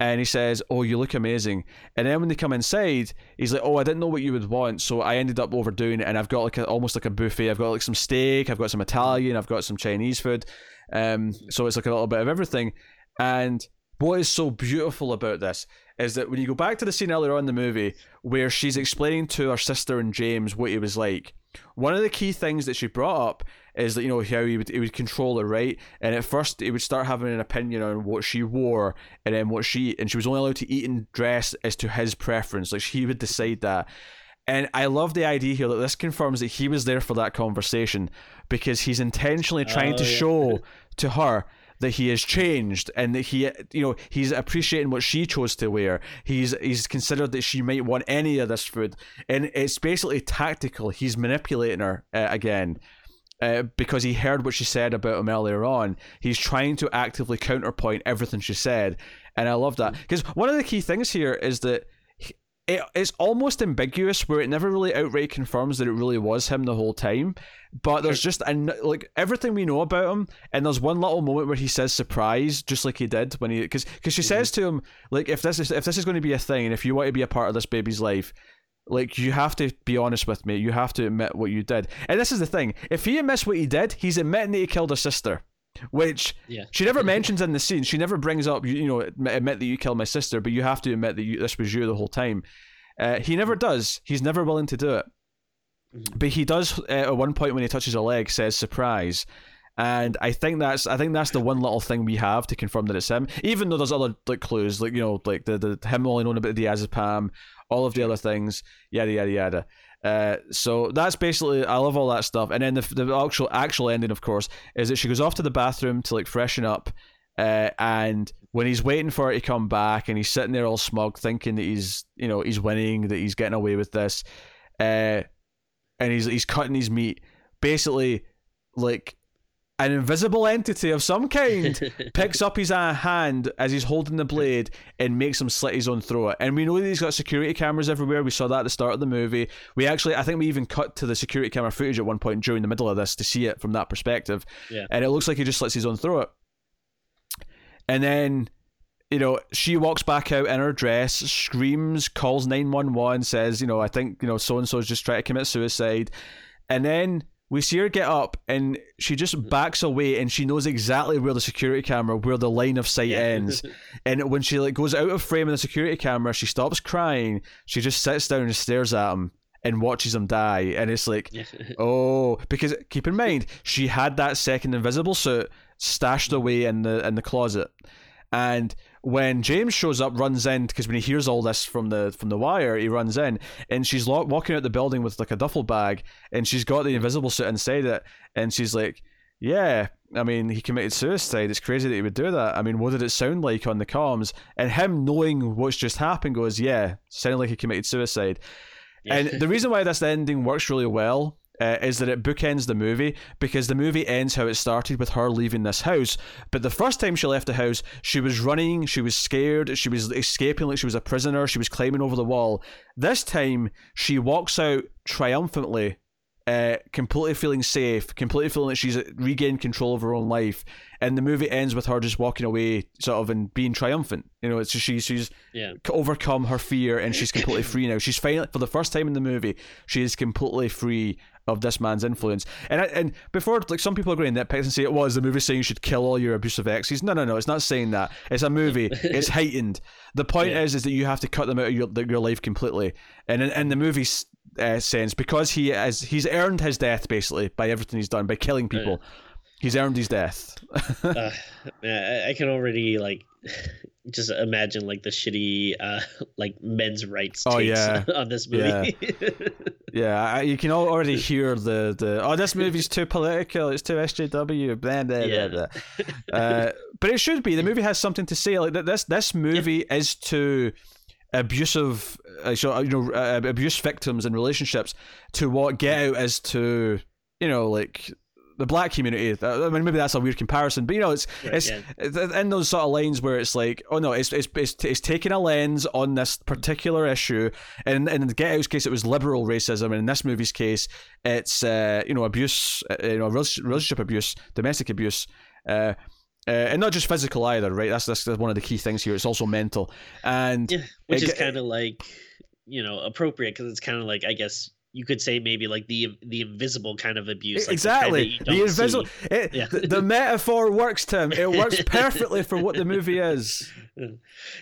And he says, "Oh, you look amazing." And then when they come inside, he's like, "Oh, I didn't know what you would want, so I ended up overdoing it, and I've got like a, almost like a buffet. I've got like some steak, I've got some Italian, I've got some Chinese food, um, so it's like a little bit of everything." And what is so beautiful about this is that when you go back to the scene earlier on in the movie where she's explaining to her sister and James what he was like, one of the key things that she brought up is that you know how he would he would control her right, and at first he would start having an opinion on what she wore and then what she and she was only allowed to eat and dress as to his preference, like he would decide that. And I love the idea here that this confirms that he was there for that conversation because he's intentionally trying Oh, to yeah. show to her that he has changed and that he you know he's appreciating what she chose to wear. He's he's considered that she might want any of this food. And it's basically tactical. He's manipulating her uh, again uh, because he heard what she said about him earlier on. He's trying to actively counterpoint everything she said. And i love that. Because one of the key things here is that it, it's almost ambiguous where it never really outright confirms that it really was him the whole time but there's just an, like everything we know about him and there's one little moment where he says surprise just like he did when he because because she mm-hmm. says to him like if this is if this is going to be a thing and if you want to be a part of this baby's life like you have to be honest with me you have to admit what you did. And this is the thing if he admits what he did he's admitting that he killed her sister which Yeah. she never mentions in the scene. She never brings up, you, you know, admit that you killed my sister, but you have to admit that you, this was you the whole time. Uh, he never does. He's never willing to do it. Mhm. But he does uh, at one point when he touches her leg, says surprise. And I think that's I think that's the one little thing we have to confirm that it's him. Even though there's other like clues, like you know, like the the him only knowing about the diazepam, all of the other things, yada yada yada. Uh, so that's basically I love all that stuff. And then the the actual actual ending, of course, is that she goes off to the bathroom to like freshen up, uh, and when he's waiting for her to come back, and he's sitting there all smug, thinking that he's you know he's winning, that he's getting away with this, uh, and he's he's cutting his meat, basically like an invisible entity of some kind picks up his uh, hand as he's holding the blade and makes him slit his own throat. And we know that he's got security cameras everywhere. We saw that at the start of the movie. We actually, I think we even cut to the security camera footage at one point during the middle of this to see it from that perspective. Yeah. And it looks like he just slits his own throat. And then, you know, she walks back out in her dress, screams, calls 911, says, you know, I think, you know, so and so's just trying to commit suicide. And then we see her get up and she just mm-hmm. backs away and she knows exactly where the security camera, where the line of sight Yeah. ends. And when she like goes out of frame in the security camera, she stops crying. She just sits down and stares at him and watches him die. And it's like, oh, because keep in mind she had that second invisible suit stashed mm-hmm. away in the in the closet, and when James shows up, runs in because when he hears all this from the from the wire, he runs in and she's lo- walking out the building with like a duffel bag, and she's got the invisible suit inside it, and she's like. Yeah, I mean, he committed suicide. It's crazy that he would do that. I mean, what did it sound like on the comms? And him knowing what's just happened goes, yeah, sounded like he committed suicide. Yeah. And the reason why this ending works really well uh, is that it bookends the movie because the movie ends how it started with her leaving this house. But the first time she left the house, she was running, she was scared, she was escaping like she was a prisoner, she was climbing over the wall. This time, she walks out triumphantly. Uh, completely feeling safe, completely feeling that she's regained control of her own life, and the movie ends with her just walking away, sort of, and being triumphant. You know, it's just she, she's yeah. overcome her fear and she's completely free now. She's finally, for the first time in the movie, she is completely free of this man's influence. And I, and before, like some people are going that and say it was the movie saying you should kill all your abusive exes. No, no, no, it's not saying that. It's a movie. it's heightened. The point Yeah. is, is that you have to cut them out of your your life completely. And in, in the movie's uh, sense, because he has he's earned his death basically by everything he's done by killing yeah. people. He's earned his death. uh, man, I, I can already like just imagine like the shitty uh like men's rights Oh, takes yeah. on this movie. Yeah, I, you can already hear the, the oh this movie's too political, it's too SJW, blah blah Yeah. blah. blah. Uh, but it should be. The movie has something to say. Like th- this, this movie is to abusive, uh, so, you know, uh, abuse victims in relationships to what Get Out is to you know like the black community. Uh, I mean, maybe that's a weird comparison, but you know, it's Right, it's yeah. it's in those sort of lines where it's like, oh no, it's it's it's, it's taking a lens on this particular issue, and, and in the Get Out's case, it was liberal racism, and in this movie's case, it's uh, you know abuse, uh, you know relationship abuse, domestic abuse. Uh, uh, and not just physical either, right? That's, that's one of the key things here. It's also mental, and Yeah, which It is kind of like you know appropriate because it's kind of like I guess you could say maybe like the the invisible kind of abuse. Like the exactly you the invisible. It, Yeah. the, the metaphor works, Tim. It works perfectly for what the movie is.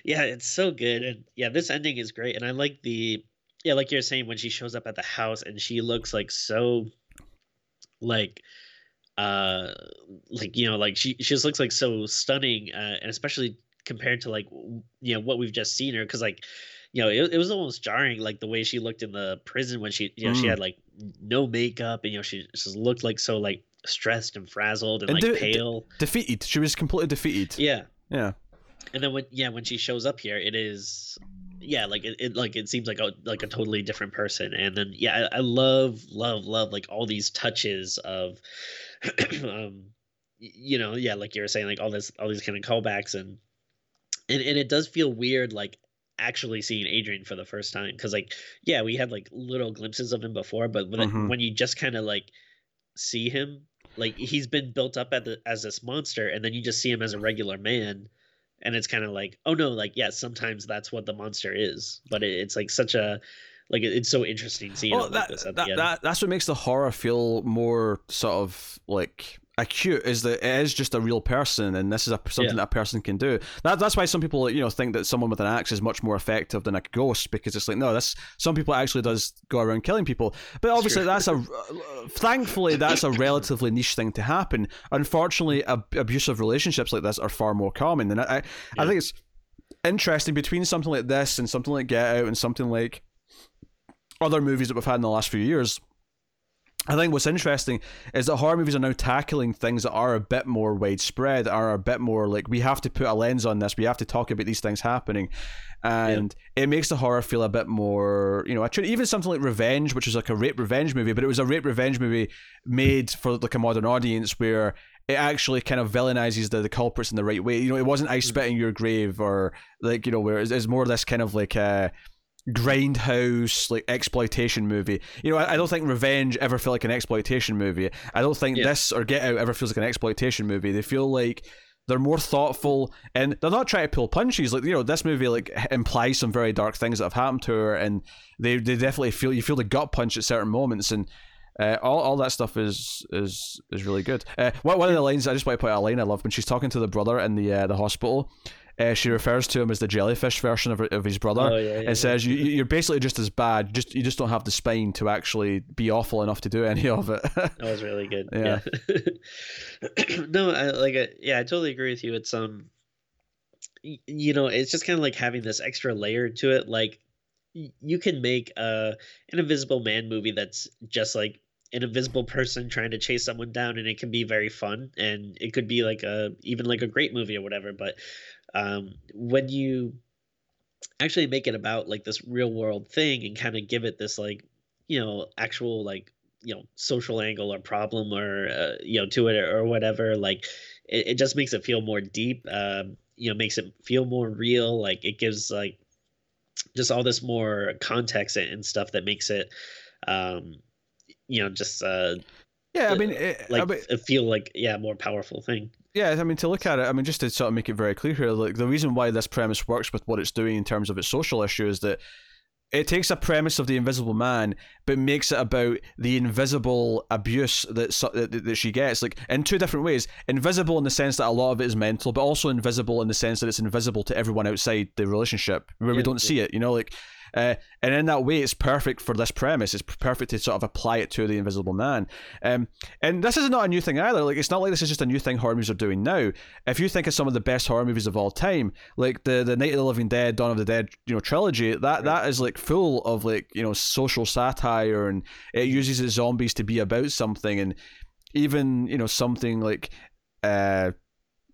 yeah, it's so good, and yeah, this ending is great, and I like the yeah, like you're saying when she shows up at the house and she looks like so like uh like you know like she she just looks like so stunning uh, and especially compared to like w- you know what we've just seen her because like you know it, it was almost jarring like the way she looked in the prison when she you know she Mm. had like no makeup and you know she just looked like so like stressed and frazzled and, And like do- d- pale Defeated. She was completely defeated. yeah Yeah. and then when yeah when she shows up here it is yeah like it, it like it seems like a like a totally different person and then yeah i, I love love love like all these touches of um you know yeah like you were saying like all this all these kind of callbacks and and, and it does feel weird like actually seeing adrian for the first time because like yeah we had like little glimpses of him before but when, Mhm. when you just kind of like see him like he's been built up at the, as this monster and then you just see him as a regular man and it's kind of like oh no like yeah sometimes that's what the monster is but it, it's like such a like it- it's so interesting seeing Well, it like this at that, that, that's what makes the horror feel more sort of like acute is that it is just a real person and this is a, something Yeah. that a person can do. That, that's why some people you know think that someone with an axe is much more effective than a ghost because it's like no this some people actually does go around killing people. But obviously that's a thankfully that's a relatively niche thing to happen. Unfortunately ab- abusive relationships like this are far more common and i i, I think it's interesting between something like this and something like get out and something like other movies that we've had in the last few years. I think what's interesting is that horror movies are now tackling things that are a bit more widespread, are a bit more like we have to put a lens on this, we have to talk about these things happening, and it makes the horror feel a bit more, you know, even something like Revenge, which is like a rape revenge movie, but it was a rape revenge movie made for like a modern audience where it actually kind of villainizes the, the culprits in the right way. You know, it wasn't I spit in your grave or like you know where it's, it's more this kind of like uh grindhouse like exploitation movie. You know, I, I don't think Revenge ever felt like an exploitation movie. I don't think Yeah. this or Get Out ever feels like an exploitation movie. They feel like they're more thoughtful and they're not trying to pull punches. Like you know, this movie like implies some very dark things that have happened to her, and they they definitely feel you feel the gut punch at certain moments and. Uh, all, all that stuff is is is really good. Uh, one one of the lines I just want to point out a line I love when she's talking to the brother in the uh, the hospital. Uh, she refers to him as the jellyfish version of, of his brother Oh, yeah, yeah, yeah. and says you you're basically just as bad. Just you just don't have the spine to actually be awful enough to do any of it. That was really good. Yeah. Yeah. no, I like it. Yeah, I totally agree with you. It's um, you know, it's just kind of like having this extra layer to it. Like, you can make uh an Invisible Man movie that's just like an invisible person trying to chase someone down, and it can be very fun, and it could be like a even like a great movie or whatever. But um, when you actually make it about like this real world thing and kind of give it this like you know actual like you know social angle or problem or uh, you know to it or whatever like it, it just makes it feel more deep um you know makes it feel more real like it gives like just all this more context and and stuff that makes it um you know just uh yeah, I mean, it, like I mean, feel like yeah more powerful thing yeah, I mean, to look at it, I mean, just to sort of make it very clear here, like the reason why this premise works with what it's doing in terms of its social issue is that it takes a premise of the invisible man, but makes it about the invisible abuse that that, that she gets, like in two different ways. Invisible in the sense that a lot of it is mental, but also invisible in the sense that it's invisible to everyone outside the relationship, where we don't yeah. see it. You know, like. Uh, and in that way, it's perfect for this premise. It's perfect to sort of apply it to the Invisible Man. Um, and this is not a new thing either. Like, it's not like this is just a new thing horror movies are doing now. If you think of some of the best horror movies of all time, like the the Night of the Living Dead, Dawn of the Dead, you know, trilogy, that that is like full of like you know social satire, and it uses the zombies to be about something, and even you know something like, uh,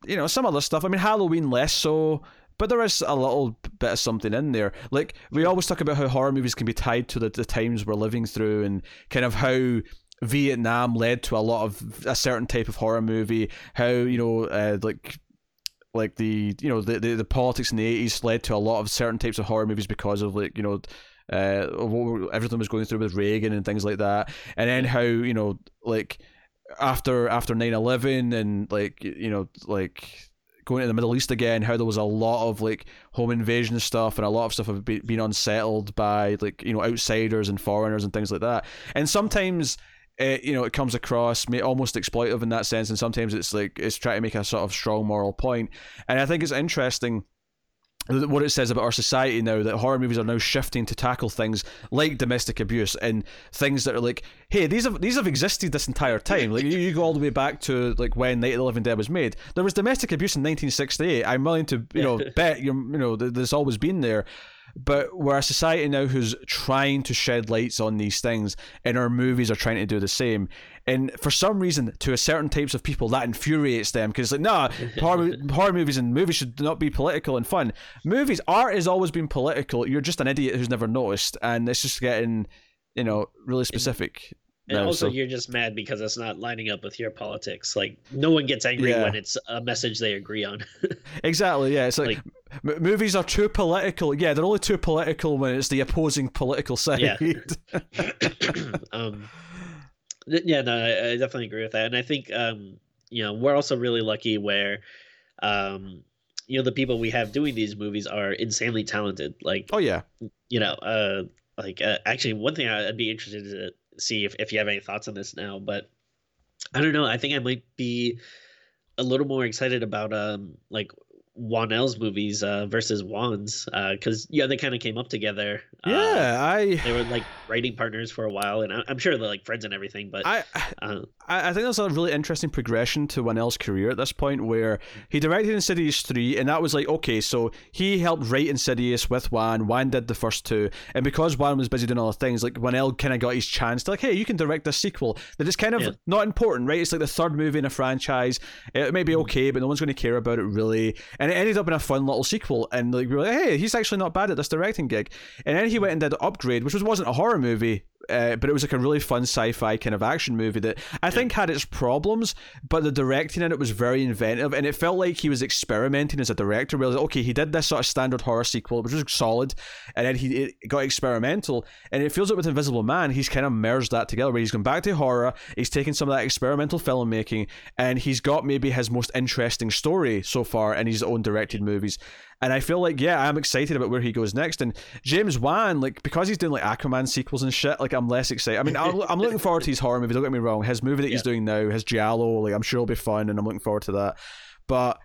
you know, some other stuff. I mean, Halloween less so. But there is a little bit of something in there. Like we always talk about how horror movies can be tied to the, the times we're living through, and kind of how Vietnam led to a lot of a certain type of horror movie. How you know, uh, like like the you know the, the the politics in the eighties led to a lot of certain types of horror movies because of like you know. Uh, what everything was going through with Reagan and things like that, and then how you know, like after after 9-11 and like you know, like going to the Middle East again, how there was a lot of like home invasion stuff and a lot of stuff have be- been unsettled by like you know outsiders and foreigners and things like that. And sometimes, uh, you know, it comes across almost exploitive in that sense, and sometimes it's like it's trying to make a sort of strong moral point. And I think it's interesting what it says about our society now that horror movies are now shifting to tackle things like domestic abuse and things that are like hey these have these have existed this entire time. Like you, you go all the way back to like when Night of the Living Dead was made. There was domestic abuse in 1968 I'm willing to you know bet you you know there's always been there. But we're a society now who's trying to shed lights on these things and our movies are trying to do the same and for some reason to a certain types of people that infuriates them because like nah horror, horror movies and movies should not be political and fun. Movies art has always been political. You're just an idiot who's never noticed and it's just getting you know really specific and now, also so- you're just mad because it's not lining up with your politics. Like no one gets angry Yeah. when it's a message they agree on. Exactly yeah it's like, Like- m- movies are too political yeah they're only too political when it's the opposing political side. Yeah. um yeah no I, I definitely agree with that and i think um you know we're also really lucky where um you know the people we have doing these movies are insanely talented like oh yeah you know uh like uh, actually one thing i'd be interested to see if, if you have any thoughts on this now but I don't know. I think I might be a little more excited about um like Whannell's movies uh, versus Wan's because uh, yeah they kind of came up together. Yeah, uh, I they were like writing partners for a while, and I'm sure they're like friends and everything. But I uh, I, I think that's a really interesting progression to Whannell's career at this point, where he directed Insidious three, and that was like okay, so he helped write Insidious with Wan. Wan did the first two, and because Wan was busy doing other things, like Whannell kind of got his chance to like, hey, you can direct this sequel that is kind of yeah. not important, right? It's like the third movie in a franchise. It may be mm-hmm. okay, but no one's going to care about it really. And it ended up in a fun little sequel, and like we were like, hey, he's actually not bad at this directing gig. And then he went and did Upgrade, which was, wasn't a horror movie, uh, but it was like a really fun sci-fi kind of action movie that I think had its problems, but the directing in it was very inventive, and it felt like he was experimenting as a director. Like, okay, he did this sort of standard horror sequel, which was solid, and then he got experimental, and it feels like with Invisible Man, he's kind of merged that together, where he's gone back to horror, he's taken some of that experimental filmmaking, and he's got maybe his most interesting story so far in his own directed movies. And I feel like, yeah, I'm excited about where he goes next. And James Wan, like, because he's doing like Aquaman sequels and shit, like, I'm less excited. I mean, I'm, I'm looking forward to his horror movie. Don't get me wrong. His movie that he's doing now, his Giallo, like, I'm sure it'll be fun, and I'm looking forward to that. But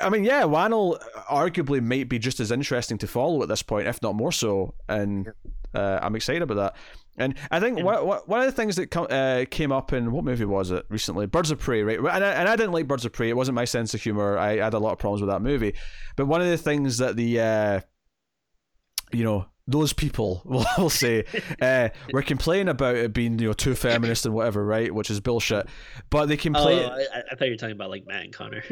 I mean, yeah, Whannell arguably might be just as interesting to follow at this point, if not more so. And uh, I'm excited about that. And I think yeah. one, one of the things that uh, came up in what movie was it recently? Birds of Prey, right? And I, and I didn't like Birds of Prey. It wasn't my sense of humor. I, I had a lot of problems with that movie. But one of the things that the, uh, you know, those people will say uh, we're complaining about it being you know too feminist and whatever, right? Which is bullshit. But they complain. Oh, I, I thought you were talking about like Matt and Connor.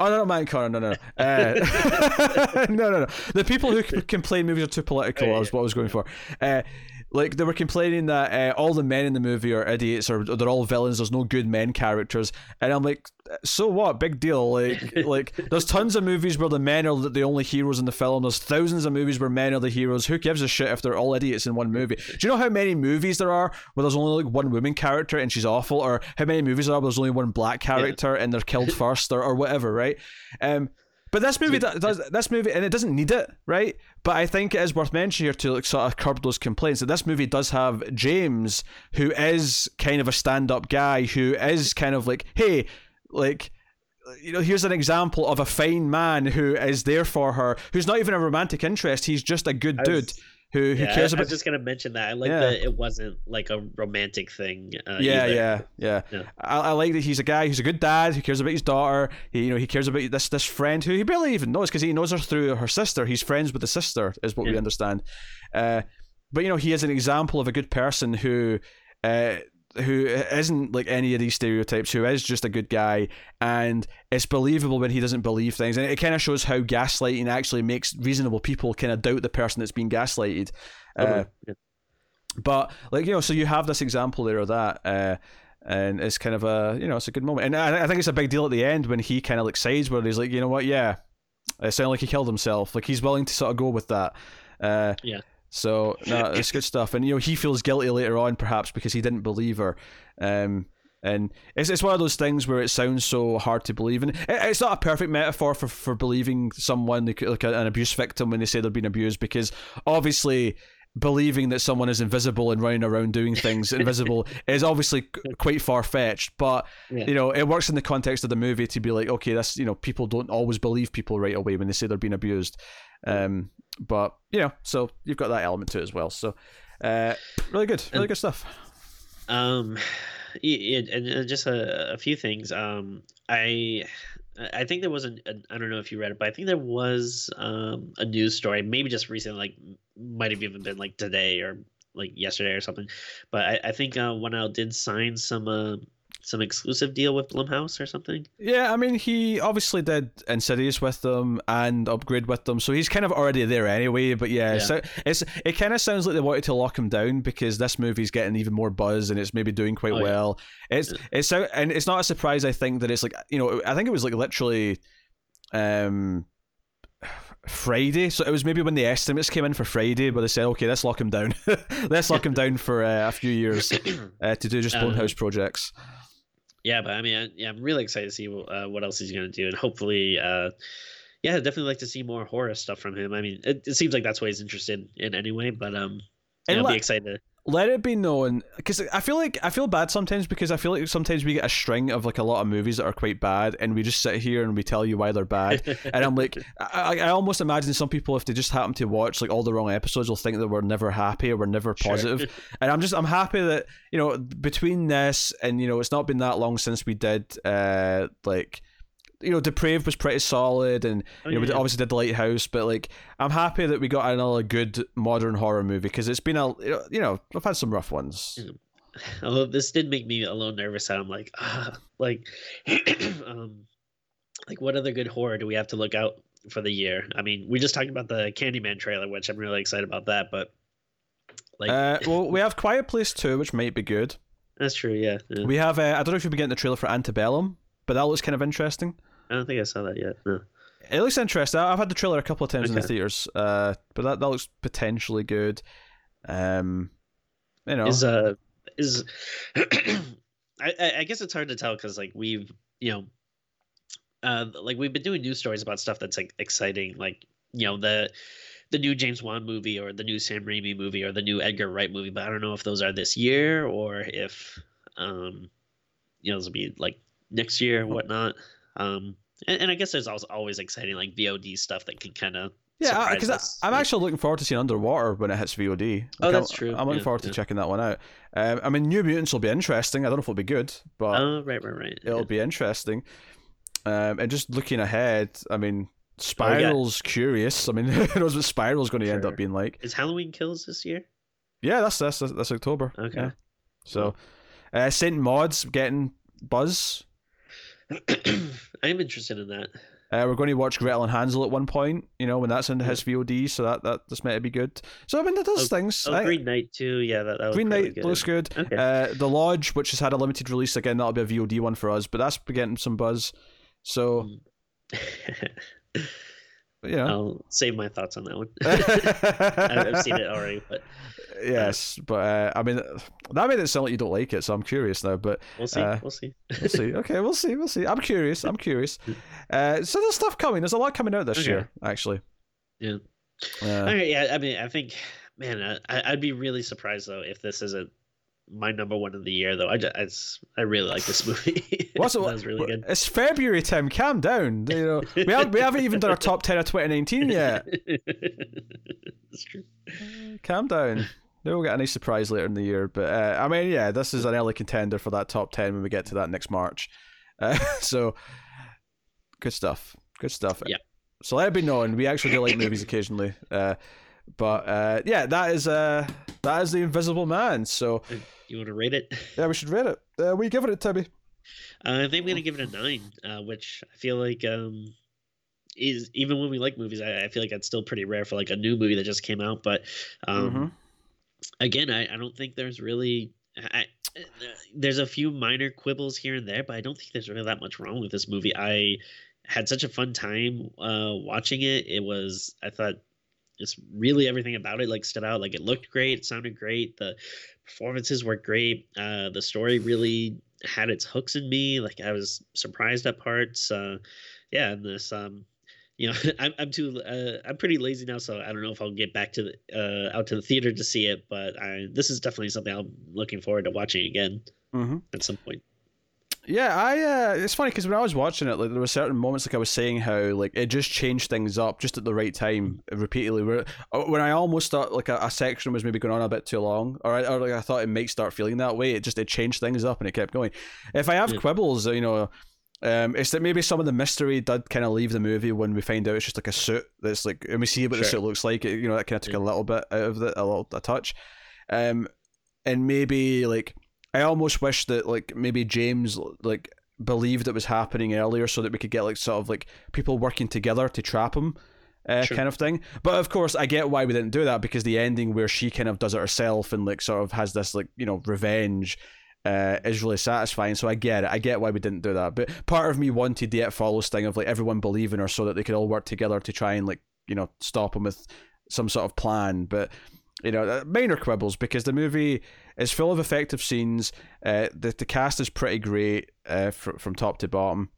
oh no, Matt and Connor, no, no, uh, no, no, no. The people who complain movies are too political. Oh, yeah. was what I was going for. Uh, like they were complaining that uh, all the men in the movie are idiots or they're all villains. There's no good men characters, and I'm like, so what? Big deal. Like, like there's tons of movies where the men are the only heroes in the film. There's thousands of movies where men are the heroes. Who gives a shit if they're all idiots in one movie? Do you know how many movies there are where there's only like one woman character and she's awful, or how many movies there are where there's only one black character and they're killed first, or, or whatever, right? Um, but this movie does this movie, and it doesn't need it, right? But I think it is worth mentioning here to like sort of curb those complaints that this movie does have James, who is kind of a stand-up guy, who is kind of like, hey, like you know, here's an example of a fine man who is there for her, who's not even a romantic interest. He's just a good dude who who yeah, cares about. I was just gonna mention that. I like yeah. that it wasn't like a romantic thing. Uh, yeah, yeah, yeah, yeah, I, I, like that he's a guy who's a good dad who cares about his daughter. He, you know, he cares about this this friend who he barely even knows because he knows her through her sister. He's friends with the sister, is what we understand. Uh, but you know, he is an example of a good person who. Uh, who isn't like any of these stereotypes, who is just a good guy, and it's believable when he doesn't believe things, and it kind of shows how gaslighting actually makes reasonable people kind of doubt the person that's being gaslighted. Uh, yeah. But like you know, so you have this example there of that. Uh, and it's kind of a you know it's a good moment, and I, I think it's a big deal at the end when he kind of like sides where he's like, you know what, yeah, it sounded like he killed himself. Like he's willing to sort of go with that. Uh, yeah. So no, it's good stuff, and you know he feels guilty later on, perhaps because he didn't believe her. Um, and it's it's one of those things where it sounds so hard to believe, and it's not a perfect metaphor for for believing someone like, like an abuse victim when they say they're being abused, because obviously believing that someone is invisible and running around doing things invisible is obviously quite far fetched. But yeah. you know, it works in the context of the movie to be like, okay, that's you know, people don't always believe people right away when they say they're being abused. Um, but you know, so you've got that element to it as well. So uh, really good, really and, good stuff. Um, and just a, a few things. Um, I I think there was a, a I don't know if you read it, but I think there was um, a news story, maybe just recently, like might have even been like today or like yesterday or something. But I, I think uh, Whannell did sign some uh, some exclusive deal with Blumhouse or something? Yeah, I mean, he obviously did Insidious with them and Upgrade with them, so he's kind of already there anyway. But yeah, yeah. So it's it kind of sounds like they wanted to lock him down because this movie's getting even more buzz and it's maybe doing quite oh, well. Yeah. It's yeah. it's and it's not a surprise. I think that it's like you know I think it was like literally, um. Friday, so it was maybe when the estimates came in for Friday, but they said, "Okay, let's lock him down. let's lock him down for uh, a few years uh, to do just Blumhouse uh, projects." Yeah, but I mean, I, yeah, I'm really excited to see uh, what else he's going to do, and hopefully, uh, yeah, I'd definitely like to see more horror stuff from him. I mean, it, it seems like that's what he's interested in anyway, but um, and know, be excited. To, let it be known because I feel like I feel bad sometimes because I feel like sometimes we get a string of like a lot of movies that are quite bad and we just sit here and we tell you why they're bad and I'm like I, I almost imagine some people if they just happen to watch like all the wrong episodes will think that we're never happy or we're never positive sure. and I'm just I'm happy that you know between this and you know it's not been that long since we did uh like you know, Depraved was pretty solid, and oh, you know, yeah. we obviously did the Lighthouse. But like, I'm happy that we got another good modern horror movie because it's been a you know, I've had some rough ones. Although this did make me a little nervous. and I'm like, ah, like, um, like what other good horror do we have to look out for the year? I mean, we just talked about the Candyman trailer, which I'm really excited about that. But like, uh, well, we have Quiet Place Two, which might be good. That's true. Yeah. yeah. We have. Uh, I don't know if you've been getting the trailer for Antebellum, but that looks kind of interesting. I don't think I saw that yet. No. It looks interesting. I've had the trailer a couple of times okay. in the theaters, uh, but that, that looks potentially good. Um, you know, is uh is I I guess it's hard to tell because like we've you know, uh, like we've been doing news stories about stuff that's like exciting, like you know the the new James Wan movie or the new Sam Raimi movie or the new Edgar Wright movie, but I don't know if those are this year or if um you know this will be like next year or whatnot. Um, and, and I guess there's also always exciting like VOD stuff that can kind of yeah, because I'm actually looking forward to seeing Underwater when it hits VOD. Like, oh, that's I'm, true. I'm looking yeah, forward to checking that one out. Um, I mean, New Mutants will be interesting. I don't know if it'll be good, but oh, right, right, right. It'll yeah. be interesting. Um, and just looking ahead, I mean, Spiral's oh, curious. I mean, who knows what Spiral's going to sure. end up being like? Is Halloween Kills this year? Yeah, that's that's that's October. Okay. So, uh, Saint Maud's getting buzz. I'm interested in that. Uh, we're going to watch Gretel and Hansel at one point, you know, when that's into his VOD, so that that this might be good. So I mean, it does oh, things. Oh, I, Green Knight too, yeah, that, that Green Knight good. looks good. Okay. Uh, the Lodge, which has had a limited release again, that'll be a VOD one for us, but that's getting some buzz. So, hmm. yeah, I'll save my thoughts on that one. I've seen it already, but yes, but uh, I mean that made it sound like you don't like it, so I'm curious now. But we'll see. Uh, we'll see. we'll see. Okay, we'll see. We'll see. I'm curious. I'm curious. Uh, so there's stuff coming. There's a lot coming out this okay. year, actually. Yeah. Uh, okay, yeah. I mean, I think, man, I, would be really surprised though if this isn't my number one of the year, though. I just, I, I really like this movie. What's it? was really good. It's February, Tim. Calm down. You know, we haven't we haven't even done our top ten of 2019 yet. That's true. Calm down. Maybe we'll get a nice surprise later in the year. But uh, I mean, yeah, this is an early contender for that top ten when we get to that next March. Uh, so good stuff. Good stuff. Yeah. So let it be known, we actually do like movies occasionally. Uh, but uh, yeah, that is uh, that is the Invisible Man. So you want to rate it? Yeah, we should rate it. Uh, we give it, Tibby. Uh, I think I'm gonna give it a nine, uh, which I feel like um, is even when we like movies, I, I, feel like that's still pretty rare for like a new movie that just came out. But um, mm-hmm again, I, I don't think there's really. I, there's a few minor quibbles here and there, but I don't think there's really that much wrong with this movie. I had such a fun time uh, watching it. It was, I thought, just really everything about it like stood out. Like it looked great, it sounded great, the performances were great. Uh, the story really had its hooks in me. Like I was surprised at parts. Uh, yeah, and this um, you know, I'm I'm too uh, I'm pretty lazy now, so I don't know if I'll get back to the uh, out to the theater to see it. But I, this is definitely something I'm looking forward to watching again mm-hmm. at some point. Yeah, I. Uh, it's funny because when I was watching it, like there were certain moments, like I was saying, how like it just changed things up just at the right time, repeatedly. Where uh, when I almost thought like a, a section was maybe going on a bit too long, or, I, or like I thought it might start feeling that way, it just it changed things up and it kept going. If I have yeah. quibbles, you know, um, it's that maybe some of the mystery did kind of leave the movie when we find out it's just like a suit that's like, and we see what sure. the suit looks like. It, you know, that kind of took yeah. a little bit out of it, a little a touch. Um, and maybe like I almost wish that like maybe James like believed it was happening earlier so that we could get like sort of like people working together to trap him. Uh, sure. kind of thing. But of course, I get why we didn't do that because the ending where she kind of does it herself and like sort of has this like you know revenge uh, is really satisfying. So I get it. I get why we didn't do that. But part of me wanted the It Follows thing of like everyone believing her so that they could all work together to try and like you know stop him with some sort of plan. But you know, uh, minor quibbles because the movie is full of effective scenes. Uh, the the cast is pretty great uh, fr- from top to bottom.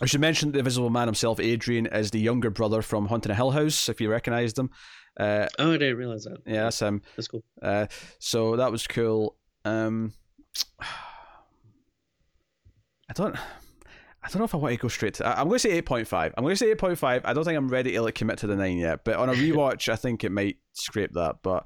I should mention the Invisible Man himself, Adrian, is the younger brother from Haunting of Hill House. If you recognized him, uh, oh, I didn't realize that. Yeah, that's him. That's cool. Uh, so that was cool. Um, I don't. I don't know if I want to go straight to. I'm going to say eight point five. I'm going to say eight point five. I don't think I'm ready to like commit to the nine yet. But on a rewatch, I think it might scrape that. But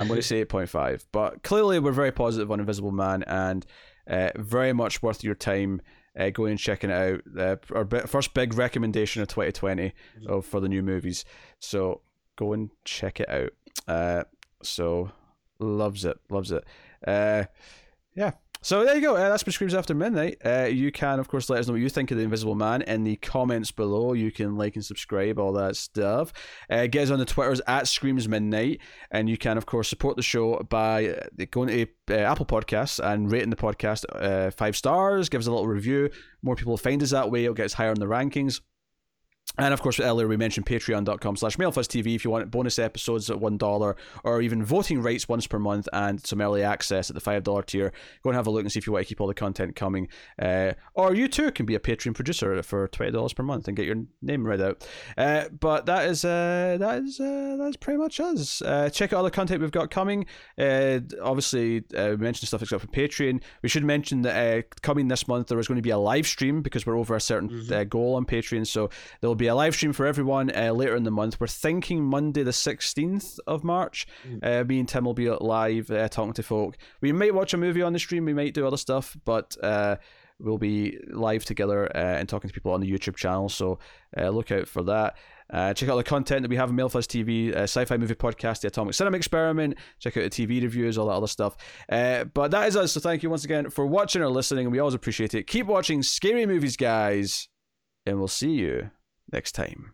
I'm going to say eight point five. But clearly, we're very positive on Invisible Man, and uh, very much worth your time. Uh, going and checking it out. Uh, our b- first big recommendation of 2020 mm-hmm. of, for the new movies. So go and check it out. Uh, so loves it, loves it. Uh, yeah, so there you go. Uh, that's been Screams After Midnight. Uh, you can, of course, let us know what you think of The Invisible Man in the comments below. You can like and subscribe, all that stuff. Uh, get us on the Twitters at Screams Midnight. And you can, of course, support the show by uh, going to uh, Apple Podcasts and rating the podcast uh, five stars. Give us a little review. More people find us that way. It'll get us higher in the rankings. And of course, earlier we mentioned patreon.com slash mailfuzztv if you want bonus episodes at $1 or even voting rights once per month and some early access at the $5 tier. Go and have a look and see if you want to keep all the content coming. Uh, or you too can be a Patreon producer for $20 per month and get your name read out. Uh, but that is uh, that is uh, that's pretty much us. Uh, check out all the content we've got coming. Uh, obviously, we mentioned stuff except for Patreon. We should mention that coming this month there is going to be a live stream because we're over a certain mm-hmm. goal on Patreon. So there'll be a live stream for everyone uh, later in the month. We're thinking Monday the 16th of March. Mm. Uh, me and Tim will be live uh, talking to folk. We might watch a movie on the stream, we might do other stuff, but uh, we'll be live together uh, and talking to people on the YouTube channel. So uh, look out for that. Uh, check out the content that we have on Mailfuzz TV, uh, sci-fi movie podcast, the Atomic Cinema Experiment. Check out the TV reviews, all that other stuff. Uh, but that is us. So thank you once again for watching or listening, we always appreciate it. Keep watching scary movies, guys, and we'll see you next time.